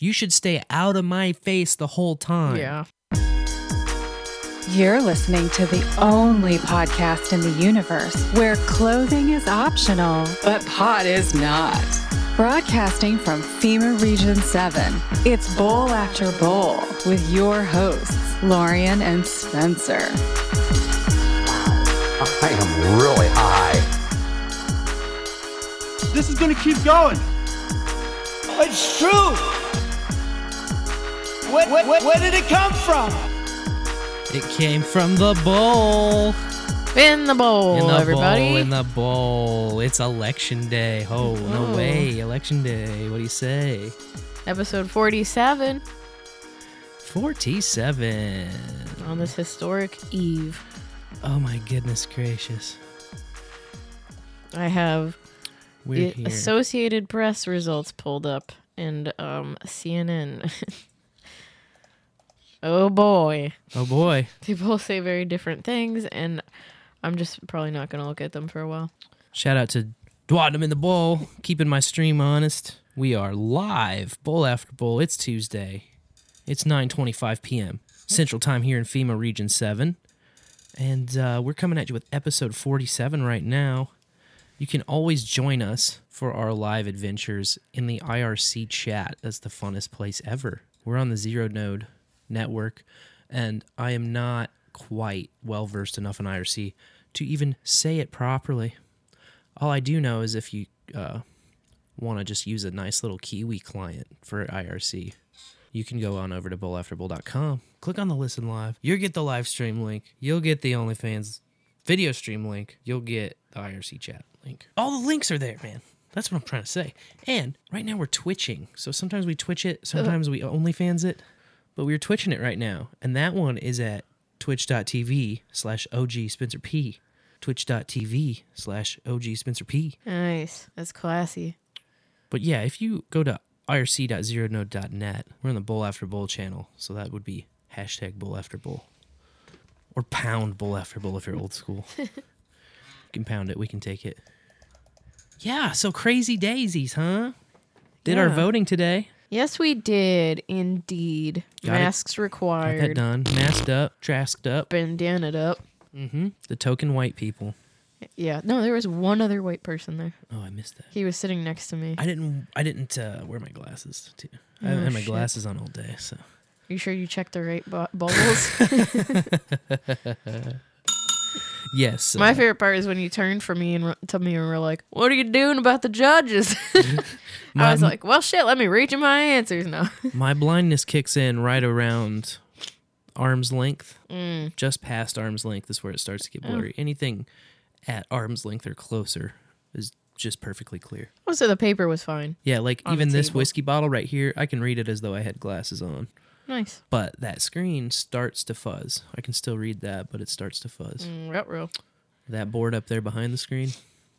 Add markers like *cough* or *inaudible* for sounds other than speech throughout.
You should stay out of my face the whole time. Yeah. You're listening to the only podcast in the universe where clothing is optional, but pot is not. Broadcasting from FEMA Region 7, it's Bowl After Bowl with your hosts, Laurien and Spencer. I am really high. This is gonna keep going. It's true. Where, where, where, where did it come from? It came from the bowl. In the bowl, in the everybody. bowl. In the bowl. It's election day. Oh, no Oh. way. Election day. What do you say? Episode 47 47. on this historic eve. Oh my goodness gracious. I have We're the here. Associated Press results pulled up and um CNN. *laughs* oh boy. oh boy. They *laughs* both say very different things and I'm just probably not going to look at them for a while. Shout out to Dwadnum in the bowl, keeping my stream honest. We are live, bowl after bowl. It's Tuesday. It's 9:25 p.m. Central Time here in FEMA Region 7. And uh, we're coming at you with episode 47 right now. You can always join us for our live adventures in the IRC chat. That's the funnest place ever. We're on the Zero Node network, and I am not quite well versed enough in IRC to even say it properly. All I do know is if you uh, want to just use a nice little Kiwi client for IRC, you can go on over to bowlafterbowl.com, click on the listen live. You'll get the live stream link. You'll get the OnlyFans video stream link. You'll get the IRC chat link. All the links are there, man. That's what I'm trying to say. And right now we're twitching. So sometimes we twitch it, sometimes we OnlyFans it, but we're twitching it right now. And that one is at twitch.tv slash OG Spencer P. Twitch.tv slash OG Spencer P. Nice. That's classy. But yeah, if you go to irc.zeronode.net, we're on the Bowl After Bowl channel. So that would be hashtag Bowl After Bowl. Or pound Bowl After Bowl if you're old school. *laughs* you can pound it, we can take it. Yeah, so crazy daisies, huh? Did our voting today. Yes, we did indeed. Got it. Masks Got that done. Masked up, trasked up. Bandanaed up. Mm-hmm. The token white people. Yeah. No, there was one other white person there. Oh, I missed that. He was sitting next to me. I didn't. I didn't uh, wear my glasses. Too. I Oh, haven't had my shit. glasses on all day, so you sure you checked the right bu- bubbles? *laughs* *laughs* *laughs* yes. My uh, favorite part is when you turned from me and r- to me and were like, "What are you doing about the judges?" *laughs* *laughs* My- I was like, "Well, shit. Let me reach in my answers now." *laughs* My blindness kicks in right around arm's length. Mm. Just past arm's length is where it starts to get blurry. Anything at arm's length or closer is just perfectly clear. Oh, so the paper was fine. Yeah, like even this whiskey bottle right here, I can read it as though I had glasses on. Nice. But that screen starts to fuzz. I can still read that, but it starts to fuzz. Mm, ruh-roh. That board up there behind the screen,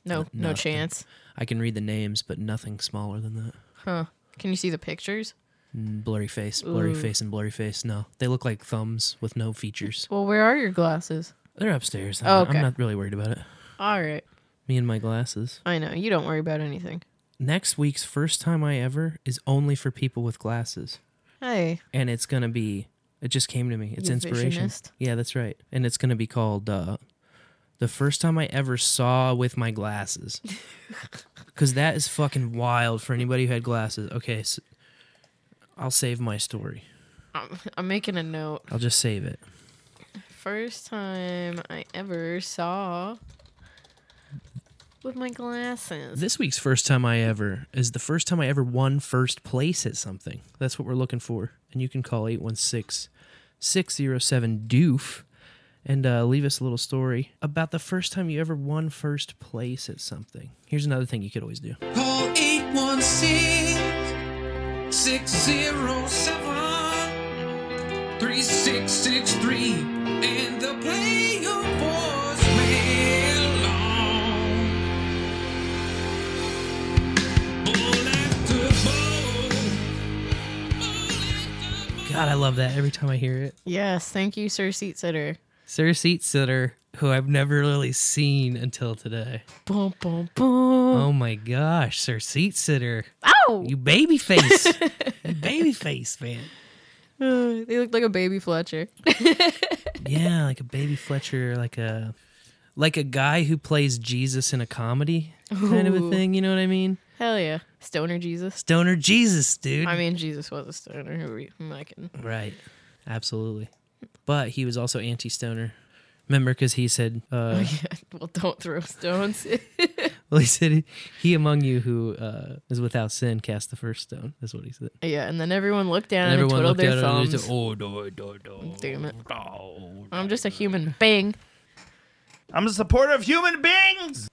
No, N- no nothing. chance. I can read the names, but nothing smaller than that. Huh? Can you see the pictures? Mm, Blurry face, blurry Ooh. face, and blurry face. No, they look like thumbs with no features. Well, where are your glasses? They're upstairs. Oh, okay. I'm not really worried about it. All right. Me and my glasses. I know you don't worry about anything. Next week's first time I ever is only for people with glasses, Hey, and it's gonna be. It just came to me. It's You inspiration. visionist. Yeah, that's right. And it's gonna be called uh, "The First Time I Ever Saw with My Glasses," *laughs* because that is fucking wild for anybody who had glasses. Okay, so I'll save my story. I'm, I'm making a note. I'll just save it. First time I ever saw with my glasses. This week's first time I ever is the first time I ever won first place at something. That's what we're looking for. And you can call 816 607 Doof and uh, leave us a little story about the first time you ever won first place at something. Here's another thing you could always do. Call 816 607 3663 and they'll play your voicemail God, I love that every time I hear it. Yes, thank you, Sir Seat Sitter. Sir Seat Sitter. who I've never really seen until today. Boom, boom, boom. Oh my gosh, sir seat sitter. Ow! You baby face. *laughs* you baby face, man. Uh, they look like a baby Fletcher. *laughs* Yeah, like a baby Fletcher, like a like a guy who plays Jesus in a comedy kind of a thing, you know what I mean? Hell yeah. Stoner Jesus. Stoner Jesus, dude. I mean, Jesus was a stoner. Who are you? Who am I kidding? Right. Absolutely. But he was also anti stoner. Remember, because he said, uh, yeah. *laughs* Well, don't throw stones. *laughs* well, he said, he among you who uh, is without sin cast the first stone. That's what he said. yeah, and then everyone looked down And and, everyone twiddled looked their at it and thumbs. said, oh, no, no, no. Damn it. no, I'm just a human being. I'm a supporter of human beings.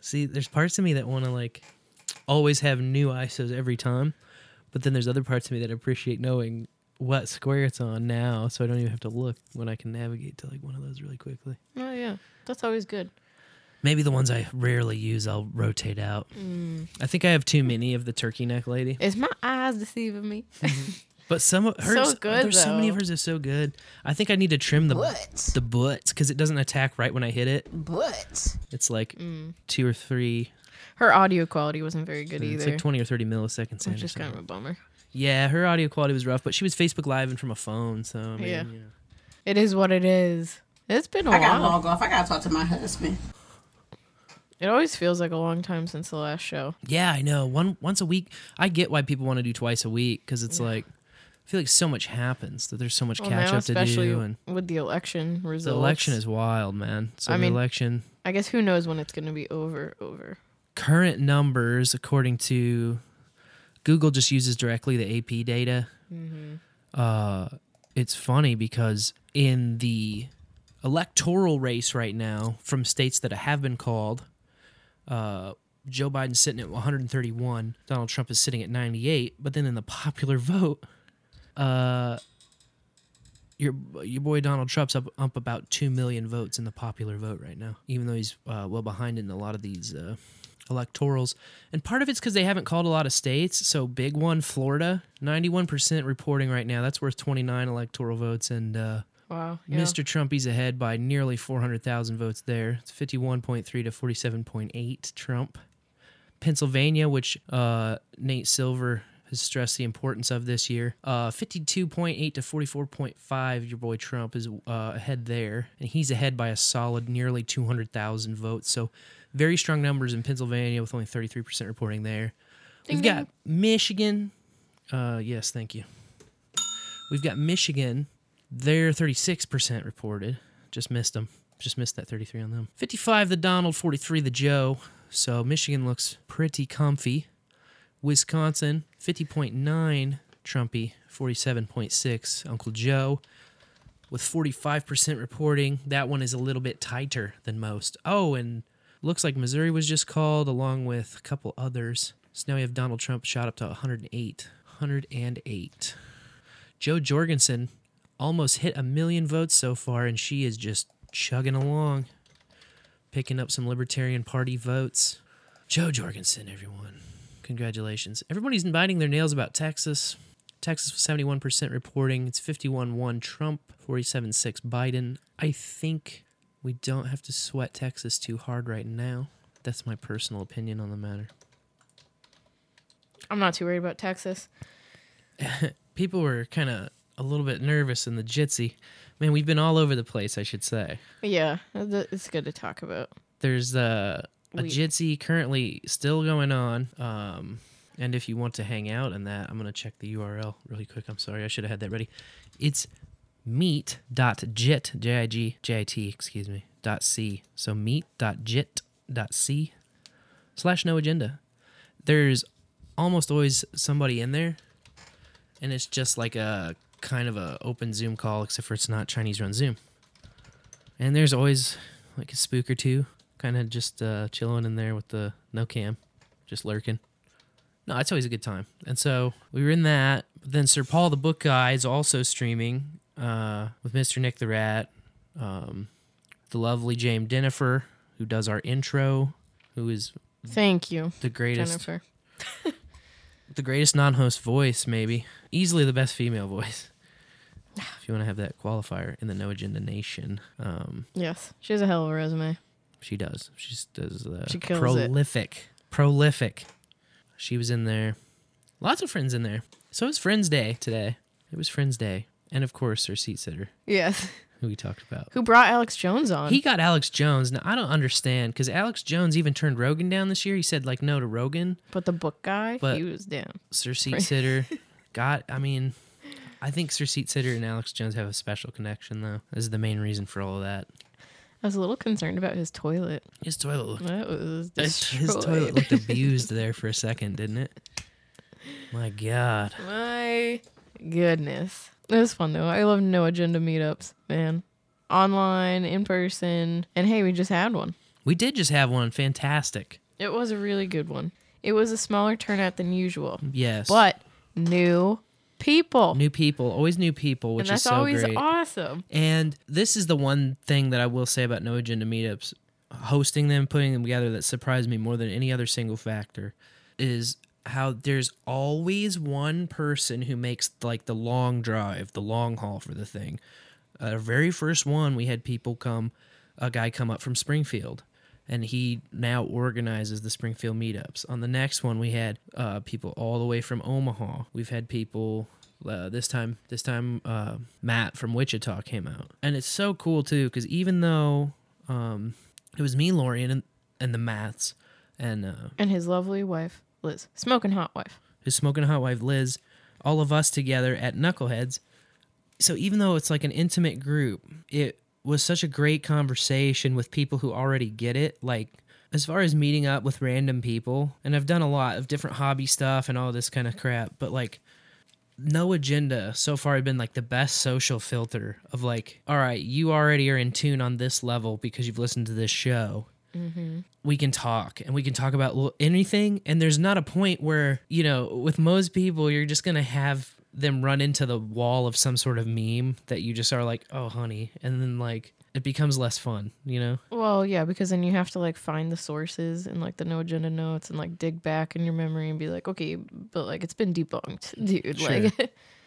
See, there's parts of me that want to like always have new ISOs every time, but then there's other parts of me that appreciate knowing what square it's on now, so I don't even have to look when I can navigate to like one of those really quickly. Oh yeah, that's always good. Maybe the ones I rarely use, I'll rotate out. Mm. I think I have too many of the turkey neck lady, Is my eyes deceiving me? *laughs* but some of hers, So good, there's so many of hers are so good. I think I need to trim the Butts. the butts because it doesn't attack right when I hit it. Butts. It's like Mm. two or three. Her audio quality wasn't very good It's either, It's like twenty or thirty milliseconds. in which is kind of a bummer. Yeah, her audio quality was rough, but she was Facebook Live and from a phone, so I mean, Yeah. you know. It is what it is. It's been a I gotta while. log off. I gotta talk to my husband. It always feels like a long time since the last show. Yeah, I know. One once a week. I get why people want to do twice a week because it's like I feel like so much happens that there's so much Well, catch up to especially do, and with the election results. the election is wild, man. So I the mean- election I guess who knows when it's going to be over. Over. Current numbers, according to Google, just uses directly the AP data. Uh, it's funny because in the electoral race right now, from states that have been called, uh, Joe Biden's sitting at 131. Donald Trump is sitting at 98. But then in the popular *laughs* vote, uh, your your boy Donald Trump's up up about two million votes in the popular vote right now, even though he's uh, well behind in a lot of these uh, electorals. And part of it's because they haven't called a lot of states. So big one, Florida, ninety one percent reporting right now. That's worth twenty nine electoral votes, and uh, Wow. Yeah. Mr. Trumpy's ahead by nearly four hundred thousand votes there. It's fifty one point three to forty seven point eight. Trump. Pennsylvania, which uh, Nate Silver has stressed the importance of this year. Uh, 52.8 to 44.5, your boy Trump is uh, ahead there. And he's ahead by a solid nearly 200,000 votes. So very strong numbers in Pennsylvania with only 33% reporting there. We've Ding, got Michigan. Uh, yes, thank you. We've got Michigan. They're 36% reported. Just missed them. Just missed that 33 on them. 55 the Donald, 43 the Joe. So Michigan looks pretty comfy. Wisconsin, 50.9 Trumpy, 47.6 Uncle Joe. With 45% reporting, that one is a little bit tighter than most. Oh, and looks like Missouri was just called along with a couple others. So now we have Donald Trump shot up to 108. 108. Jo Jorgensen almost hit a million votes so far, and she is just chugging along, picking up some Libertarian Party votes. Jo Jorgensen, everyone. Congratulations. Everybody's biting their nails about Texas. Texas was 71% reporting. It's 51 1 Trump, 47 6 Biden. I think we don't have to sweat Texas too hard right now. That's my personal opinion on the matter. I'm not too worried about Texas. *laughs* People were kind of a little bit nervous in the Jitsi. Man, we've been all over the place, I should say. Yeah, it's good to talk about. There's uh, a We- Jitsi currently still going on. Um, and if you want to hang out in that, I'm going to check the URL really quick. I'm sorry, I should have had that ready. It's meet.jit, J-I-G, J-I-T, excuse me, dot C. So meet.jit.si slash no agenda. There's almost always somebody in there. And it's just like a kind of a open Zoom call, except for it's not Chinese run Zoom. And there's always like a spook or two, kind of just uh, chilling in there with the no cam, just lurking. No, it's always a good time. And so we were in that. Then Sir Paul the Book Guy is also streaming uh, with Mr. Nick the Rat, um, the lovely Dame Jennifer, who does our intro, who is Thank you, the greatest Jennifer. *laughs* the greatest non-host voice, maybe easily the best female voice. *sighs* if you want to have that qualifier in the No Agenda Nation, um, Yes, she has a hell of a resume. she does. She does uh, She kills it. prolific, prolific. She was in there. Lots of friends in there. So it was Friends Day today. It was Friends Day, and of course, our seat sitter, Yes. who we talked about. Who brought Alex Jones on? He got Alex Jones. Now I don't understand because Alex Jones even turned Rogan down this year. He said like no to Rogan. but the book guy, But- he was down. Sir Seat Sitter *laughs* got. I mean, I think Sir Seat Sitter and Alex Jones have a special connection though. This is the main reason for all of that. I was a little concerned about his toilet. His toilet looked. That was *laughs* His toilet looked abused *laughs* there for a second, didn't it? My God. My goodness. It was fun though. I love no agenda meetups, man. Online, in person, and hey, we just had one. We did just have one. Fantastic. It was a really good one. It was a smaller turnout than usual, Yes. but new people. New people, always new people, which and that's is so always great. awesome. And this is the one thing that I will say about No Agenda meetups, hosting them, putting them together, that surprised me more than any other single factor, is how there's always one person who makes like the long drive, the long haul for the thing. Our very first one, we had people come, a guy come up from Springfield, and he now organizes the Springfield meetups. On the next one, we had uh, people all the way from Omaha. We've had people uh, this time. This time, uh, Matt from Wichita came out, and it's so cool too because even though um, it was me, Lori, and and the Matts, and uh, And his lovely wife, Liz. Smoking hot wife. his smoking hot wife Liz, all of us together at Knuckleheads. So even though it's like an intimate group, it was such a great conversation with people who already get it. Like as far as meeting up with random people, and I've done a lot of different hobby stuff and all this kind of crap, but like no agenda so far had been like the best social filter of like, all right, you already are in tune on this level because you've listened to this show Mm-hmm. we can talk and we can talk about anything. And there's not a point where you know with most people you're just gonna have them run into the wall of some sort of meme that you just are like oh honey. And then like it becomes less fun you know? Well, yeah, because then you have to like find the sources and like the no agenda notes and like dig back in your memory and be like, okay, but like it's been debunked, *laughs* dude. Like *laughs*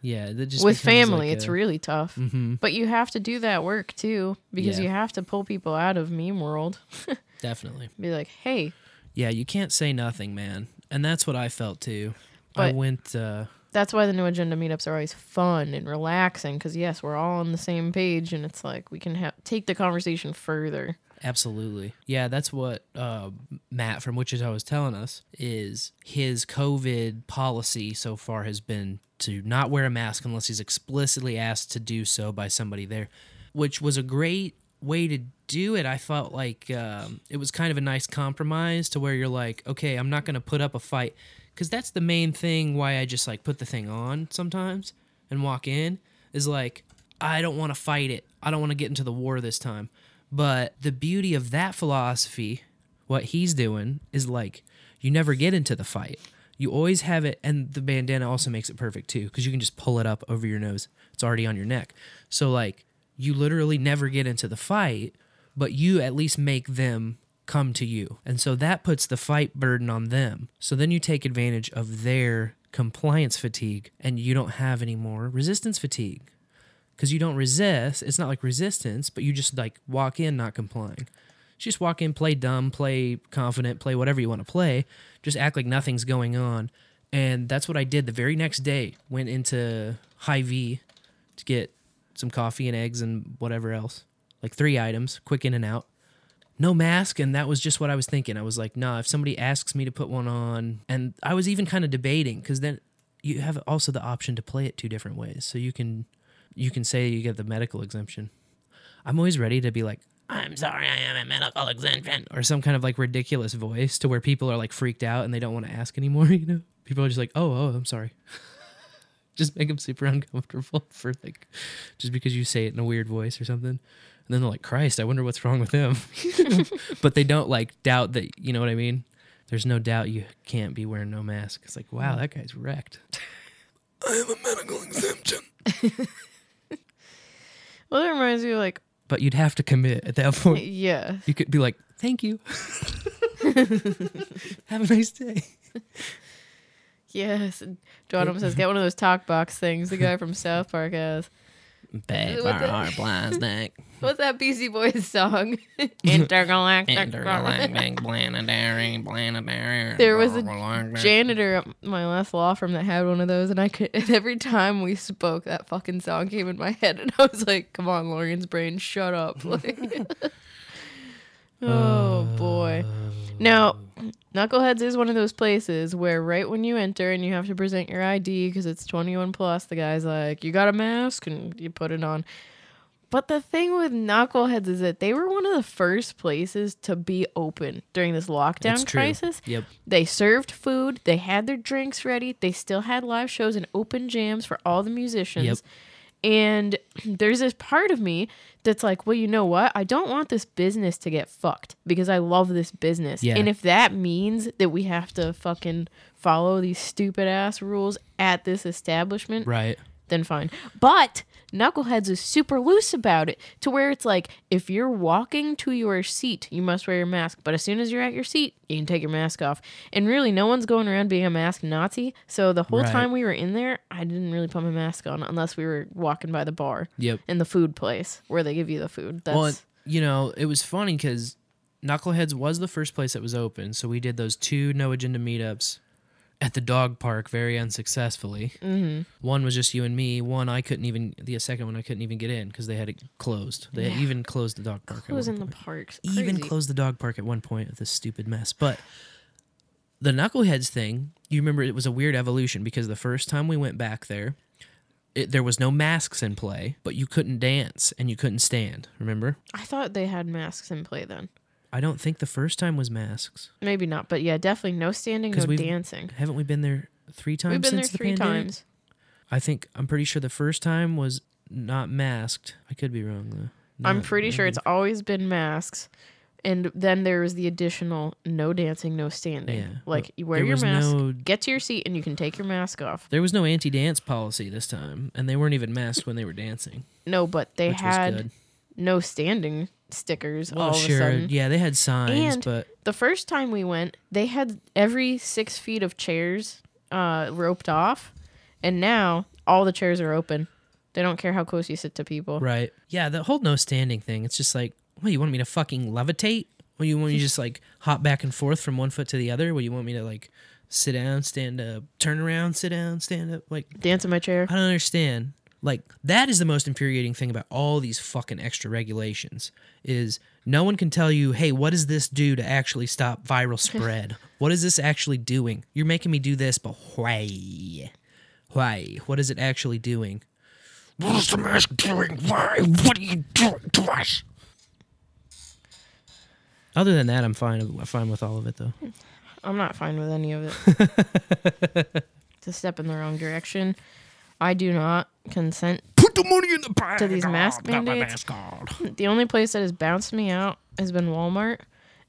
yeah that just with family, like it's a- really tough. Mhm. But you have to do that work too because Yeah. you have to pull people out of meme world. *laughs* definitely Be like, hey, yeah you can't say nothing man and that's what i felt too i But- went uh that's why the new agenda meetups are always fun and relaxing because yes, we're all on the same page and it's like we can have take the conversation further. Absolutely. Yeah, that's what uh, Matt from Wichita was telling us is his COVID policy so far has been to not wear a mask unless he's explicitly asked to do so by somebody there, which was a great way to do it. I felt like um, it was kind of a nice compromise to where you're like, okay, I'm not going to put up a fight because that's the main thing why I just like put the thing on sometimes and walk in is like I don't want to fight it. I don't want to get into the war this time. But the beauty of that philosophy, what he's doing is like you never get into the fight. You always have it, and the bandana also makes it perfect too, because you can just pull it up over your nose. It's already on your neck. So like you literally never get into the fight, but you at least make them come to you. And so that puts the fight burden on them. So then you take advantage of their compliance fatigue and you don't have any more resistance fatigue because you don't resist. It's not like resistance, but you just like walk in not complying. Just walk in, play dumb, play confident, play whatever you want to play. Just act like nothing's going on. And that's what I did the very next day. Went into Hy-Vee to get some coffee and eggs and whatever else. Like three items, quick in and out. No mask, and that was just what I was thinking. I was like, nah, if somebody asks me to put one on, and I was even kind of debating because then you have also the option to play it two different ways. So you can you can say you get the medical exemption. I'm always ready to be like, I'm sorry, I am a medical exemption, or some kind of like ridiculous voice to where people are like freaked out and they don't want to ask anymore. *laughs* You know, people are just like, oh, oh, I'm sorry. *laughs* just make them super uncomfortable *laughs* for like, just because you say it in a weird voice or something. And then they're like, Christ, I wonder what's wrong with him. but they don't like doubt that, you know what I mean? There's no doubt you can't be wearing no mask. It's like, wow, that guy's wrecked. I have a medical exemption. Well, that reminds me of like, But you'd have to commit at that point. *laughs* yeah, You could be like, thank you. *laughs* *laughs* have a nice day. Yes. John says, get one of those talk box things the guy from South Park has. For the- our plastic. What's that Beastie Boys song? *laughs* Intergalactic. Intergalactic *laughs* planetary planetary. There was a janitor at my last law firm that had one of those, and I could. *laughs* And every time we spoke, that fucking song came in my head, and I was like, "Come on, Laurien's brain, shut up!" Like, uh, oh boy. Now, Knuckleheads is one of those places where right when you enter and you have to present your ID because it's 21 plus, the guy's like, "You got a mask?" and you put it on. But the thing with Knuckleheads is that they were one of the first places to be open during this lockdown crisis. Yep. They served food, they had their drinks ready, they still had live shows and open jams for all the musicians. Yep. And there's this part of me that's like, well, you know what? I don't want this business to get fucked because I love this business. Yeah. And if that means that we have to fucking follow these stupid ass rules at this establishment, Right. then fine. But Knuckleheads is super loose about it to where it's like if you're walking to your seat, you must wear your mask. But as soon as you're at your seat, you can take your mask off. And really, no one's going around being a mask Nazi. So the whole Right. time we were in there, I didn't really put my mask on unless we were walking by the bar Yep. in the food place where they give you the food. That's Well, you know, it was funny because Knuckleheads was the first place that was open. So we did those two no agenda meetups at the dog park very unsuccessfully. Mm-hmm. One was just you and me. One I couldn't even. The second one I couldn't even get in because they had it closed. They had even closed the dog park. at who's one in the point. parks. even closed the dog park at one point with this stupid mess. But the knuckleheads thing, you remember it was a weird evolution because the first time we went back there, it, there was no masks in play, but you couldn't dance and you couldn't stand. Remember? I thought they had masks in play then. I don't think the first time was masks. Maybe not, but yeah, definitely no standing, no dancing. Haven't we been there three times We've been there since the three pandemic? times. I think I'm pretty sure the first time was not masked. I could be wrong though. I'm No, pretty sure it's always been masks. And then there was the additional no dancing, no standing. Yeah, Like you wear your mask, no- get to your seat, and you can take your mask off. There was no anti-dance policy this time, and they weren't even masked when they were dancing, No, but they had. No standing stickers Well, all of a sure, sudden. yeah, they had signs, And but the first time we went, they had every six feet of chairs uh, roped off, and now all the chairs are open. They don't care how close you sit to people. Right. Yeah, the whole no standing thing. It's just like, well, you want me to fucking levitate? Or you want me to just like hop back and forth from one foot to the other? Well, you want me to like sit down, stand up, turn around, sit down, stand up? Like, Dance in my chair. I don't understand. Like, that is the most infuriating thing about all these fucking extra regulations is no one can tell you, hey, what does this do to actually stop viral *laughs* spread? what is this actually doing? You're making me do this, but why? Why? What is it actually doing? What is the mask doing? Why? What are you doing to us? Other than that, I'm fine. I'm fine with all of it, though. I'm not fine with any of it. *laughs* it's a step in the wrong direction. I do not consent Put the money in the bag. to these mask my mandates. mask on. The only place that has bounced me out has been Walmart.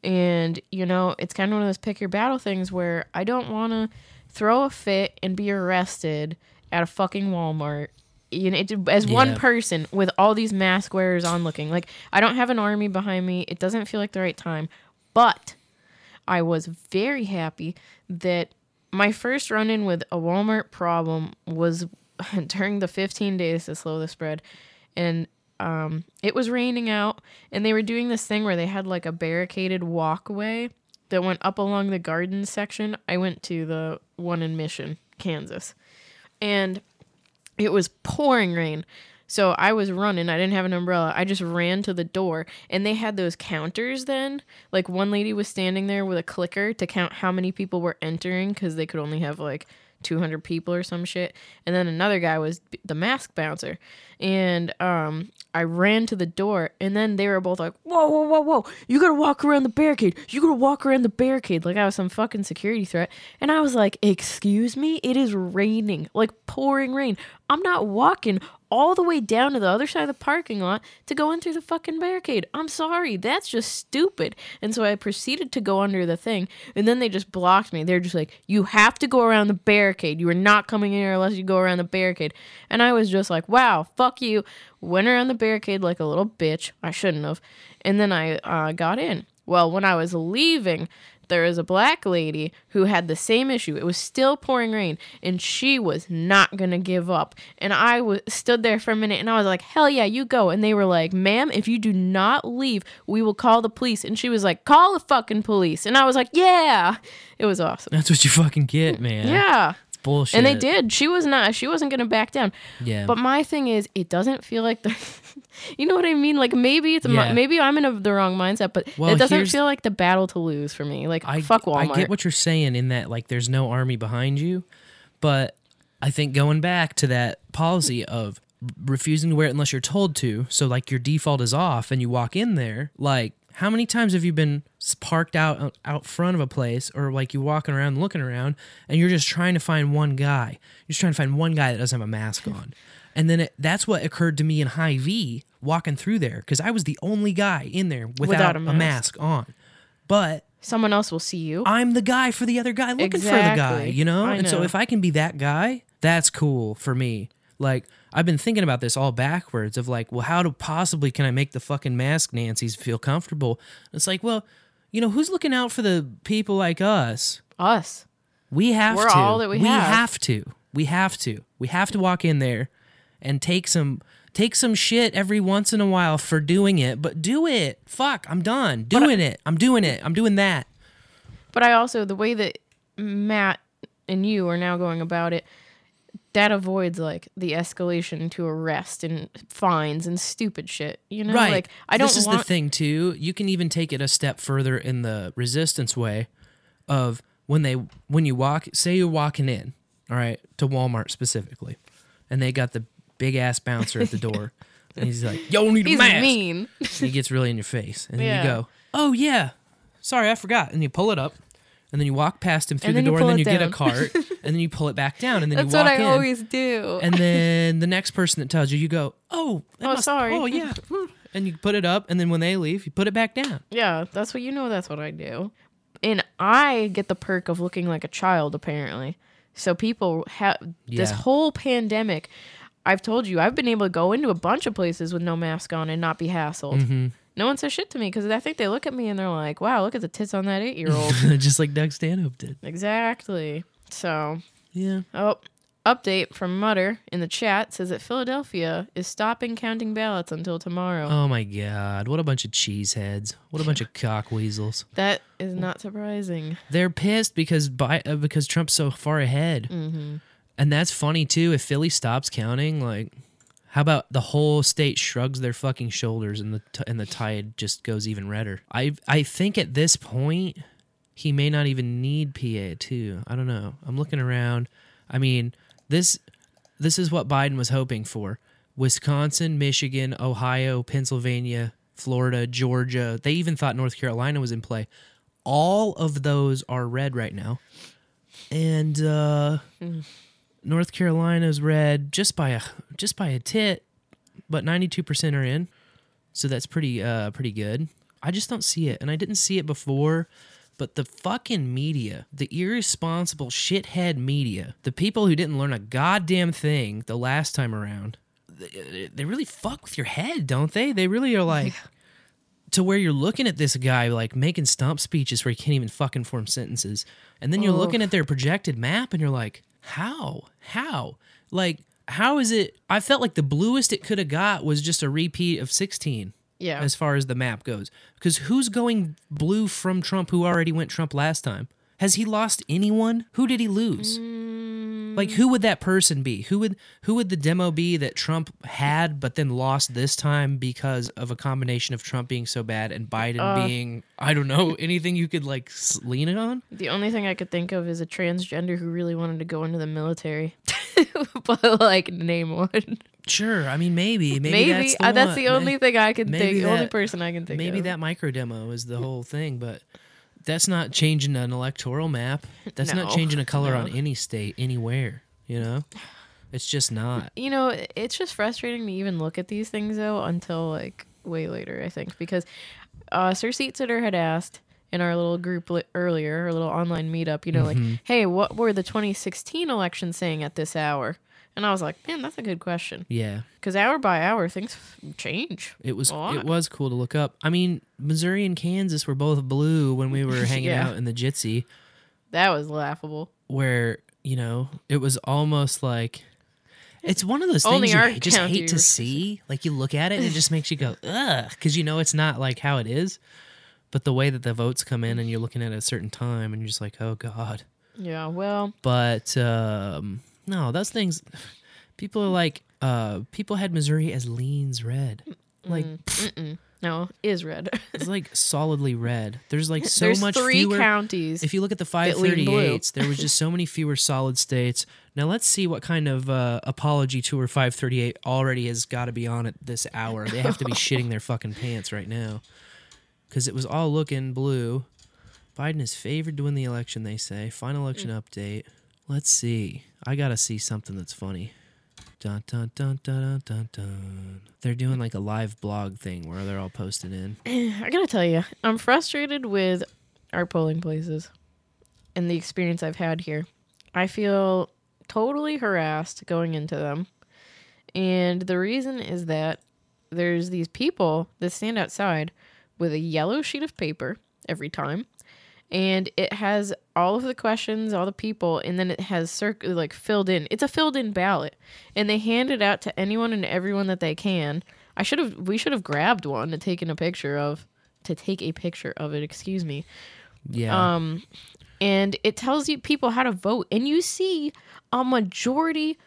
And, you know, it's kind of one of those pick your battle things where I don't want to throw a fit and be arrested at a fucking Walmart. You know, it, as one Yeah. person with all these mask wearers on looking. Like, I don't have an army behind me. It doesn't feel like the right time. But I was very happy that my first run in with a Walmart problem was *laughs* during the 15 days to slow the spread. And um, it was raining out, and they were doing this thing where they had like a barricaded walkway that went up along the garden section. I went to the one in Mission, Kansas. And it was pouring rain. So I was running. I didn't have an umbrella. I just ran to the door, and they had those counters then. Like one lady was standing there with a clicker to count how many people were entering because they could only have like 200 people or some shit. And then another guy was the mask bouncer. And um, I ran to the door, and then they were both like, "Whoa, whoa, whoa, whoa! You gotta walk around the barricade. You gotta walk around the barricade." Like I was some fucking security threat. And I was like, "Excuse me, it is raining, like pouring rain. I'm not walking all the way down to the other side of the parking lot to go in through the fucking barricade. I'm sorry, that's just stupid." And so I proceeded to go under the thing, and then they just blocked me. They're just like, "You have to go around the barricade. You are not coming in here unless you go around the barricade." And I was just like, "Wow, fuck you." Went around the barricade like a little bitch. I shouldn't have. And then I uh, got in. Well, when I was leaving, there is a black lady who had the same issue. It was still pouring rain, and she was not gonna give up. And I was stood there for a minute, and I was like, "Hell yeah, you go!" And they were like, "Ma'am, if you do not leave, we will call the police." And she was like, "Call the fucking police!" And I was like, "Yeah." It was awesome. That's what you fucking get, man. Yeah. It's bullshit. And they did. She was not. She wasn't gonna back down. Yeah. But my thing is, it doesn't feel like the. *laughs* you know what I mean? Like maybe it's Yeah. maybe I'm in a, the wrong mindset, but Well, it doesn't feel like the battle to lose for me. Like I fuck Walmart. I get what you're saying in that like there's no army behind you, but I think going back to that policy of refusing to wear it unless you're told to, so like your default is off and you walk in there, like how many times have you been parked out out front of a place or like you walking around looking around and you're just trying to find one guy. You're just trying to find one guy that doesn't have a mask on. And then it, that's what occurred to me in Hy-Vee walking through there because I was the only guy in there without, a a, mask. mask on. But Someone else will see you. I'm the guy for the other guy looking for the guy, you know? And so if I can be that guy, that's cool for me. Like I've been thinking about this all backwards of like, well, how do possibly can I make the fucking mask Nancy's feel comfortable? It's like, well, you know, who's looking out for the people like us? Us. We have We're to. all that we have. have to. We have to. We have to walk in there and take some take some shit every once in a while for doing it, but do it. Fuck, I'm done doing it. I'm doing it. I'm doing that. But I also the way that Matt and you are now going about it, that avoids like the escalation to arrest and fines and stupid shit. You know, right. like I don't This is want. the thing too. You can even take it a step further in the resistance way of when they when you walk. Say you're walking in, all right, to Walmart specifically, and they got the big ass bouncer at the door, *laughs* and he's like, "Yo, need a He's mask." mean. And he gets really in your face, and then Yeah. you go, "Oh yeah, sorry, I forgot," and you pull it up. And then you walk past him through And the then you door, and pull then it you get a down. cart, *laughs* and then you pull it back down, and then That's you walk in. That's what I in. always do. And *laughs* then the next person that tells you, you go, "Oh, that Oh, must- sorry. Oh, yeah." And you put it up, and then when they leave, you put it back down. Yeah, that's what you know. That's what I do. And I get the perk of looking like a child, apparently. So people have this Yeah. whole pandemic. I've told you, I've been able to go into a bunch of places with no mask on and not be hassled. Mm-hmm. No one says shit to me because I think they look at me and they're like, "Wow, look at the tits on that eight-year-old." *laughs* Just like Doug Stanhope did. exactly. So, Yeah. oh, update from Mutter in the chat says that Philadelphia is stopping counting ballots until tomorrow. Oh my God! What a bunch of cheeseheads! What a bunch of cock weasels! that is not surprising. They're pissed because Bi- uh, because Trump's so far ahead, Mm-hmm. And that's funny too. If Philly stops counting, like, how about the whole state shrugs their fucking shoulders and the t- and the tide just goes even redder? I I think at this point he may not even need PA too. I don't know. I'm looking around. I mean this this is what Biden was hoping for. Wisconsin, Michigan, Ohio, Pennsylvania, Florida, Georgia. They even thought North Carolina was in play. All of those are red right now. And uh North Carolina's red just by a just by a tit, but 92% are in. So that's pretty uh pretty good. I just don't see it and I didn't see it before, but the fucking media, the irresponsible shithead media, the people who didn't learn a goddamn thing the last time around, they, they really fuck with your head, don't they? They really are like *laughs* to where you're looking at this guy like making stump speeches where he can't even fucking form sentences. And then you're looking at their projected map and you're like, how? How? Like, how is it? I felt like the bluest it could have got was just a repeat of 16 Yeah. as far as the map goes. Because who's going blue from Trump who already went Trump last time? Has he lost anyone? Who did he lose? Like who would that person be? Who would who would the demo be that Trump had but then lost this time because of a combination of Trump being so bad and Biden being I don't know anything you could like lean it on? The only thing I could think of is a transgender who really wanted to go into the military. *laughs* but like name one. Sure, I mean maybe maybe, Maybe, that's the, uh, that's the only thing I can think. The only person I can think maybe of. that micro demo is the whole thing, but that's not changing an electoral map. That's not changing a color no. on any state anywhere. You know, it's just not. You know, it's just frustrating to even look at these things though until like way later. I think because uh, Sir Seat Sitter had asked in our little group li- earlier, our little online meetup. You know, Mm-hmm. like, hey, what were the 2016 elections saying at this hour? And I was like, man, that's a good question. Yeah, Because hour by hour, things change. it was it was cool to look up. I mean, Missouri and Kansas were both blue when we were *laughs* hanging Yeah. out in the Jitsi, That was laughable. where you know it was almost like. It's one of those Only things you just hate to see. Like you look at it and it just makes you go, *laughs* ugh, because you know it's not like how it is. But the way that the votes come in and you're looking at a certain time and you're just like, oh God. Yeah, well, But um, no, those things. People are like, uh, people had Missouri as leans red, like no, is red. *laughs* it's like solidly red. There's like so There's much three fewer. counties. If you look at the lean blue. 538s, there was just so many fewer solid states. Now let's see what kind of uh, apology tour 538 already has got to be on at this hour. They have to be *laughs* shitting their fucking pants right now because it was all looking blue. Biden is favored to win the election, they say. Final election update. Let's see. I gotta see something that's funny. Dun dun dun dun dun dun. They're doing like a live blog thing where they're all posted in. *clears throat* I gotta tell you, I'm frustrated with our polling places and the experience I've had here. I feel totally harassed going into them. And the reason is that there's these people that stand outside with a yellow sheet of paper every time. And it has all of the questions, all the people, and then it has circ- like filled in. It's a filled in ballot. And they hand it out to anyone and everyone that they can. I should have we should have grabbed one and taken a picture of to take a picture of it, excuse me Yeah. um, and it tells you people how to vote, and you see a majority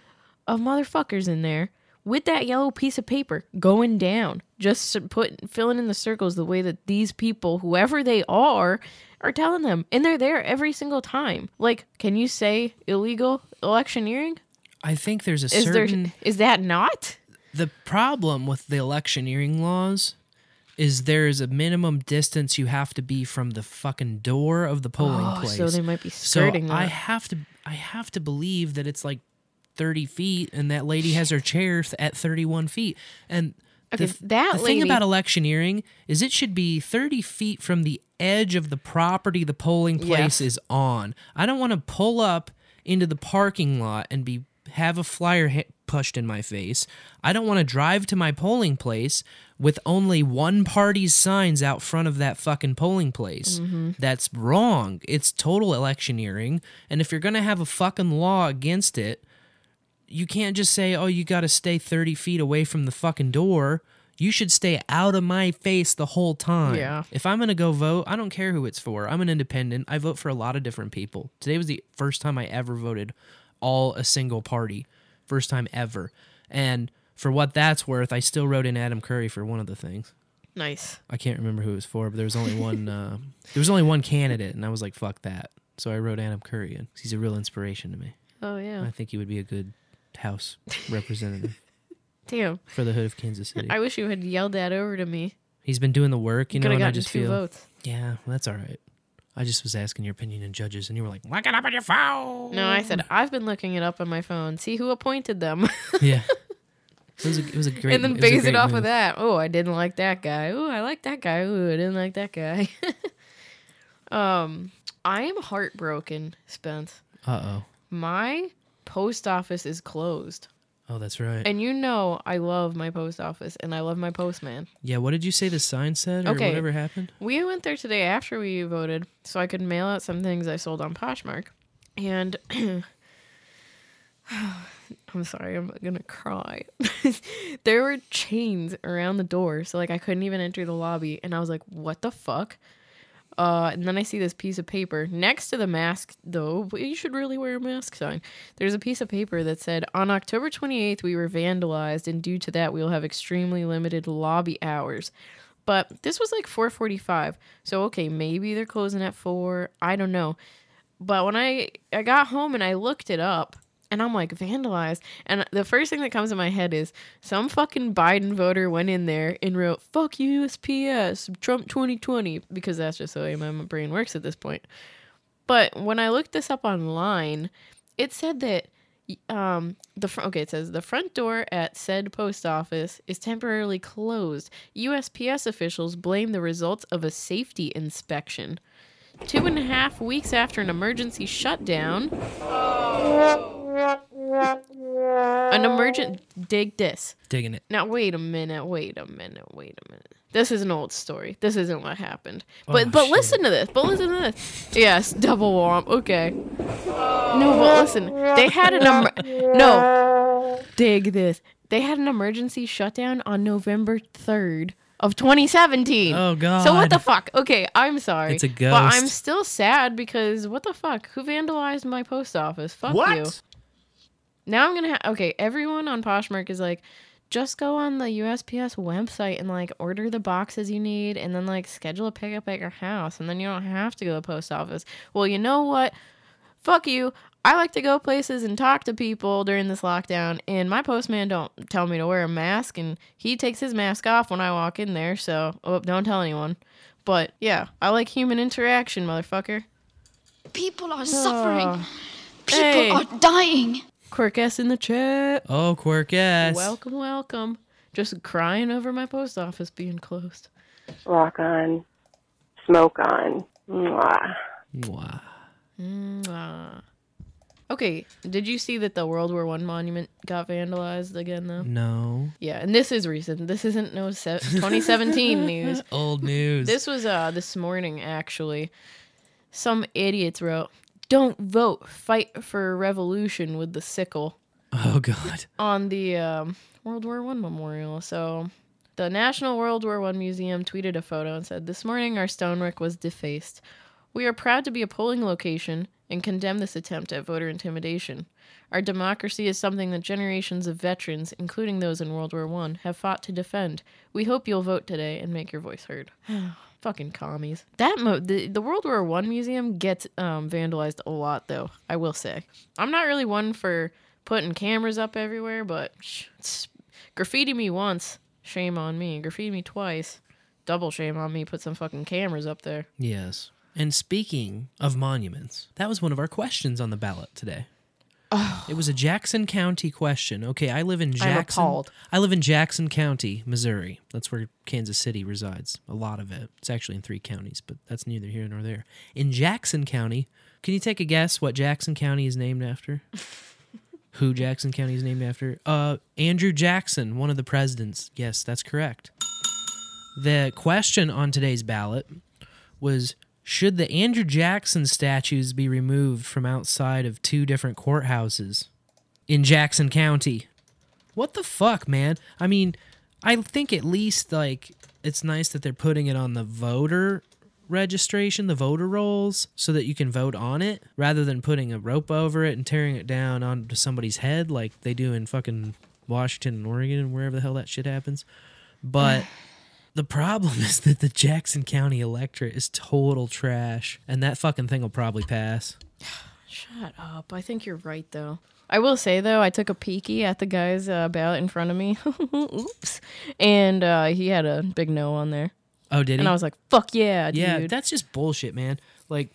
of motherfuckers in there with that yellow piece of paper going down, just put filling in the circles the way that these people, whoever they are, are telling them, and they're there every single time. Like, can you say illegal electioneering? I think there's a Is certain. there is that not? the problem with the electioneering laws is there is a minimum distance you have to be from the fucking door of the polling Oh, place. so they might be skirting. So I have to I have to believe that it's like 30 feet and that lady has her chair at 31 feet. And Okay, the, that the thing about electioneering is it should be 30 feet from the edge of the property the polling place is on. I don't want to pull up into the parking lot and be have a flyer ha- pushed in my face. I don't want to drive to my polling place with only one party's signs out front of that fucking polling place. Mm-hmm. That's wrong. It's total electioneering. And if you're going to have a fucking law against it, you can't just say, oh, you got to stay 30 feet away from the fucking door. You should stay out of my face the whole time. Yeah. If I'm going to go vote, I don't care who it's for. I'm an independent. I vote for a lot of different people. Today was the first time I ever voted all a single party. First time ever. And for what that's worth, I still wrote in Adam Curry for one of the things. Nice. I can't remember who it was for, but there was only one. Uh, *laughs* there was only one candidate, and I was like, "Fuck that." So I wrote Adam Curry in. He's a real inspiration to me. Oh yeah. I think he would be a good House representative *laughs* Damn. for the hood of Kansas City. I wish you had yelled that over to me. He's been doing the work, you know, and I just two feel, votes. yeah, well, that's all right. I just was asking your opinion in judges, and you were like, "Look it up on your phone." No, I said I've been looking it up on my phone. See who appointed them, *laughs* yeah. It was a, it was a great, and then it was a base it off move. of that. Oh, I didn't like that guy. Oh, I like that guy. Oh, I didn't like that guy. *laughs* um, I am heartbroken, Spence. Uh oh. My post office is closed, Oh, that's right. and you know I love my post office and I love my postman. yeah. What did you say the sign said, or Okay. whatever happened? We went there today after we voted, so I could mail out some things I sold on Poshmark. And *clears throat* I'm sorry, I'm gonna cry. *laughs* there were chains around the door, so like I couldn't even enter the lobby. And I was like, "What the fuck?" Uh, and then I see this piece of paper next to the mask, though. You should really wear a mask sign. There's a piece of paper that said, On October 28th, we were vandalized, and due to that, we will have extremely limited lobby hours. But this was like 4:45, so okay, maybe they're closing at four. I don't know. But when I I got home and I looked it up, and I'm like vandalized, and the first thing that comes to my head is some fucking Biden voter went in there and wrote "fuck USPS Trump 2020" because that's just the way my brain works at this point. But when I looked this up online, it said that um the front okay it says the front door at said post office is temporarily closed. Usps officials blame the results of a safety inspection. Two and a half weeks after an emergency shutdown An emergent dig this. Digging it. Now wait a minute, wait a minute, wait a minute. This is an old story. This isn't what happened. Oh, but Oh, but shit. listen to this. But listen to this. Yes, double womp. Okay. No, but listen. They had an emer- no. Dig this. They had an emergency shutdown on November third of 2017. Oh, god. So what the fuck? Okay, I'm sorry. It's a ghost. But I'm still sad because what the fuck? Who vandalized my post office? Fuck What? you. Now I'm gonna have okay. Everyone on Poshmark is like, just go on the USPS website and like order the boxes you need, and then like schedule a pickup at your house, and then you don't have to go to the post office. Well, you know what? Fuck you. I like to go places and talk to people during this lockdown, and my postman don't tell me to wear a mask, and he takes his mask off when I walk in there. So, oh, don't tell anyone. But yeah, I like human interaction, motherfucker. People are suffering. Ah. People Hey. are dying. Quirk S in the chat. Oh, Quirk S. Welcome, welcome. Just crying over my post office being closed. rock on, smoke on. Mwah. Mwah. Mwah. Okay, did you see that the World War One monument got vandalized again though? No. Yeah, and this is recent. This isn't no se- *laughs* 2017 news. Old news. This was uh this morning actually. Some idiots wrote, "Don't vote, fight for revolution with the sickle." oh God. on the um, World War One memorial. So, the National World War One Museum tweeted a photo and said, "This morning our stonework was defaced. We are proud to be a polling location and condemn this attempt at voter intimidation. Our democracy is something that generations of veterans, including those in World War One, have fought to defend. We hope you'll vote today and make your voice heard." *sighs* Fucking commies. That mo- the, the World War One museum gets um, vandalized a lot, though. I will say. I'm not really one for putting cameras up everywhere, but sh- graffiti me once, shame on me. Graffiti me twice, double shame on me. Put some fucking cameras up there. Yes. And speaking of monuments, that was one of our questions on the ballot today. *sighs* It was a Jackson County question. Okay, I live in Jackson. I live in Jackson County, Missouri. That's where Kansas City resides. A lot of it. It's actually in three counties, but that's neither here nor there. In Jackson County, can you take a guess what Jackson County is named after? *laughs* Who Jackson County is named after? Uh, Andrew Jackson, one of the presidents. Yes, that's correct. The question on today's ballot was should the Andrew Jackson statues be removed from outside of two different courthouses in Jackson County? What the fuck, man? I mean, I think at least like it's nice that they're putting it on the voter registration, the voter rolls, so that you can vote on it rather than putting a rope over it and tearing it down onto somebody's head like they do in fucking Washington and Oregon and wherever the hell that shit happens. But the problem is that the Jackson County electorate is total trash, and that fucking thing will probably pass. Shut up. I think you're right, though. I will say, though, I took a peeky at the guy's uh, ballot in front of me. *laughs* Oops. And uh, he had a big no on there. Oh, did he? And I was like, fuck yeah, dude. yeah, that's just bullshit, man. Like,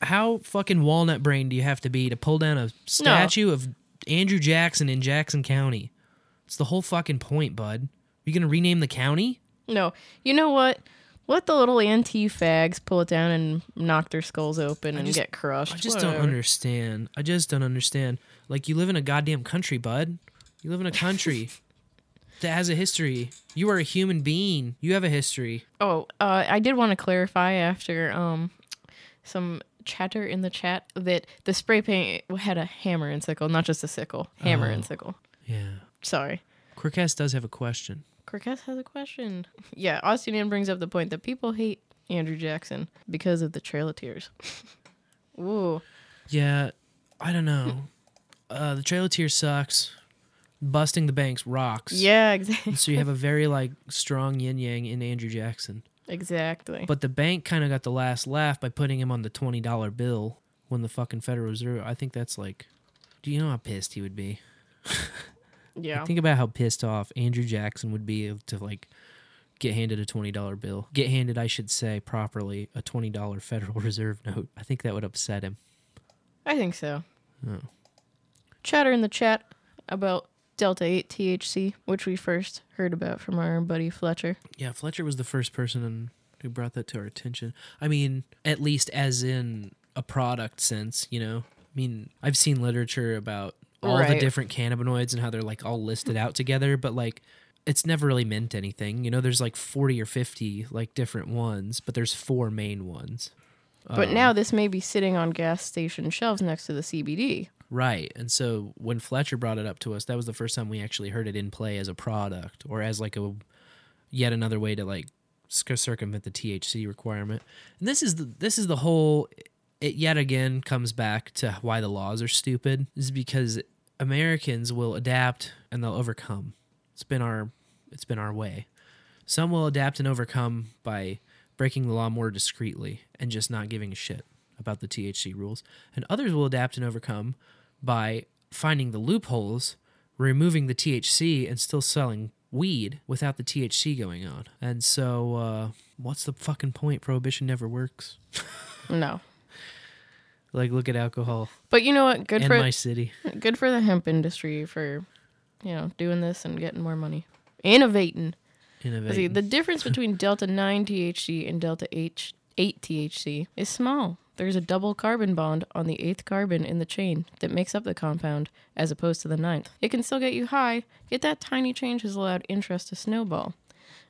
how fucking walnut brain do you have to be to pull down a statue of Andrew Jackson in Jackson County? It's the whole fucking point, bud. you gonna rename the county? No. You know what? Let the little anti fags pull it down and knock their skulls open and just- get crushed. I just don't understand. I just don't understand. Like, you live in a goddamn country, bud. You live in a country *laughs* that has a history. You are a human being. You have a history. Oh, uh, I did want to clarify after um some chatter in the chat that the spray paint had a hammer and sickle, not just a sickle. Hammer and Oh. sickle. Yeah. Sorry. Quirkcast does have a question. Cortez has a question. Yeah, Austinian brings up the point that people hate Andrew Jackson because of the Trail of Tears. *laughs* Ooh. Yeah, I don't know. *laughs* uh, the Trail of Tears sucks. Busting the Banks rocks. Yeah, *laughs* exactly. so you have a very like strong yin yang in Andrew Jackson. Exactly. But the bank kind of got the last laugh by putting him on the twenty dollar bill when the fucking Federal Reserve. I think that's like, do you know how pissed he would be? Yeah. Think about how pissed off Andrew Jackson would be to like get handed a twenty dollar bill. Get handed, I should say properly, a twenty dollar Federal *laughs* Reserve note. I think that would upset him. I think so. Oh. Chatter in the chat about Delta 8 THC, which we first heard about from our buddy Fletcher. Yeah, Fletcher was the first person who brought that to our attention. I mean, at least as in a product sense, you know. I mean, I've seen literature about all the different cannabinoids and how they're like all listed out together, but like it's never really meant anything. You know, there's like 40 or 50 like different ones, but there's four main ones. But Um, now this may be sitting on gas station shelves next to the CBD. Right. And so when Fletcher brought it up to us, that was the first time we actually heard it in play as a product or as like a yet another way to like circumvent the THC requirement. And this is the this is the whole it yet again comes back to why the laws are stupid is because Americans will adapt and they'll overcome. It's been our it's been our way. Some will adapt and overcome by breaking the law more discreetly and just not giving a shit about the THC rules. And others will adapt and overcome by finding the loopholes, removing the THC, and still selling weed without the THC going on. And so, uh, what's the fucking point? Prohibition never works. No. Like, look at alcohol But you know what? Good in for my city. good for the hemp industry for you know doing this and getting more money, innovating. See, Innovating. the difference between *laughs* delta nine THC and delta H eight THC is small. There's a double carbon bond on the eighth carbon in the chain that makes up the compound, as opposed to the ninth. It can still get you high, yet that tiny change has allowed interest to snowball.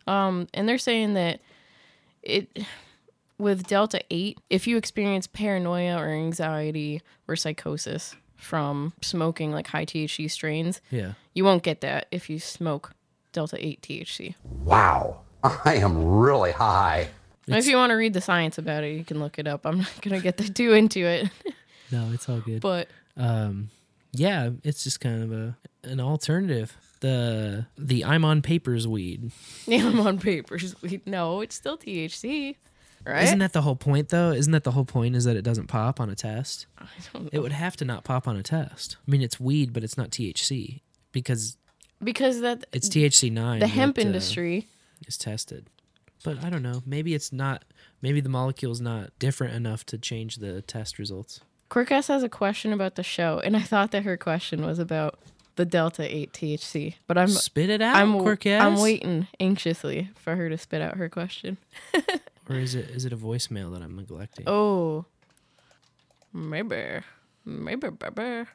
Um, and they're saying that it with delta 8 if you experience paranoia or anxiety or psychosis from smoking like high thc strains Yeah. you won't get that if you smoke delta 8 thc Wow, *laughs* I am really high. And if you want to read the science about it you can look it up i'm not gonna get too into it *laughs* No, it's all good. but um, yeah, it's just kind of a an alternative. The the I'm on papers weed. yeah, *laughs* i'm on papers we no it's still thc right Isn't that the whole point though? Isn't that the whole point? Is that it doesn't pop on a test? I don't It would have to not pop on a test. I mean, it's weed, but it's not THC because because that it's THC nine. the hemp that, uh, industry is tested. But I don't know. Maybe it's not. Maybe the molecule's not different enough to change the test results. Quirkass has a question about the show, and I thought that her question was about the Delta 8 THC. But I'm Spit it out, I'm, Quirkass. I'm waiting anxiously for her to spit out her question. *laughs* Or is it is it a voicemail that I'm neglecting? Oh, maybe, maybe, baby.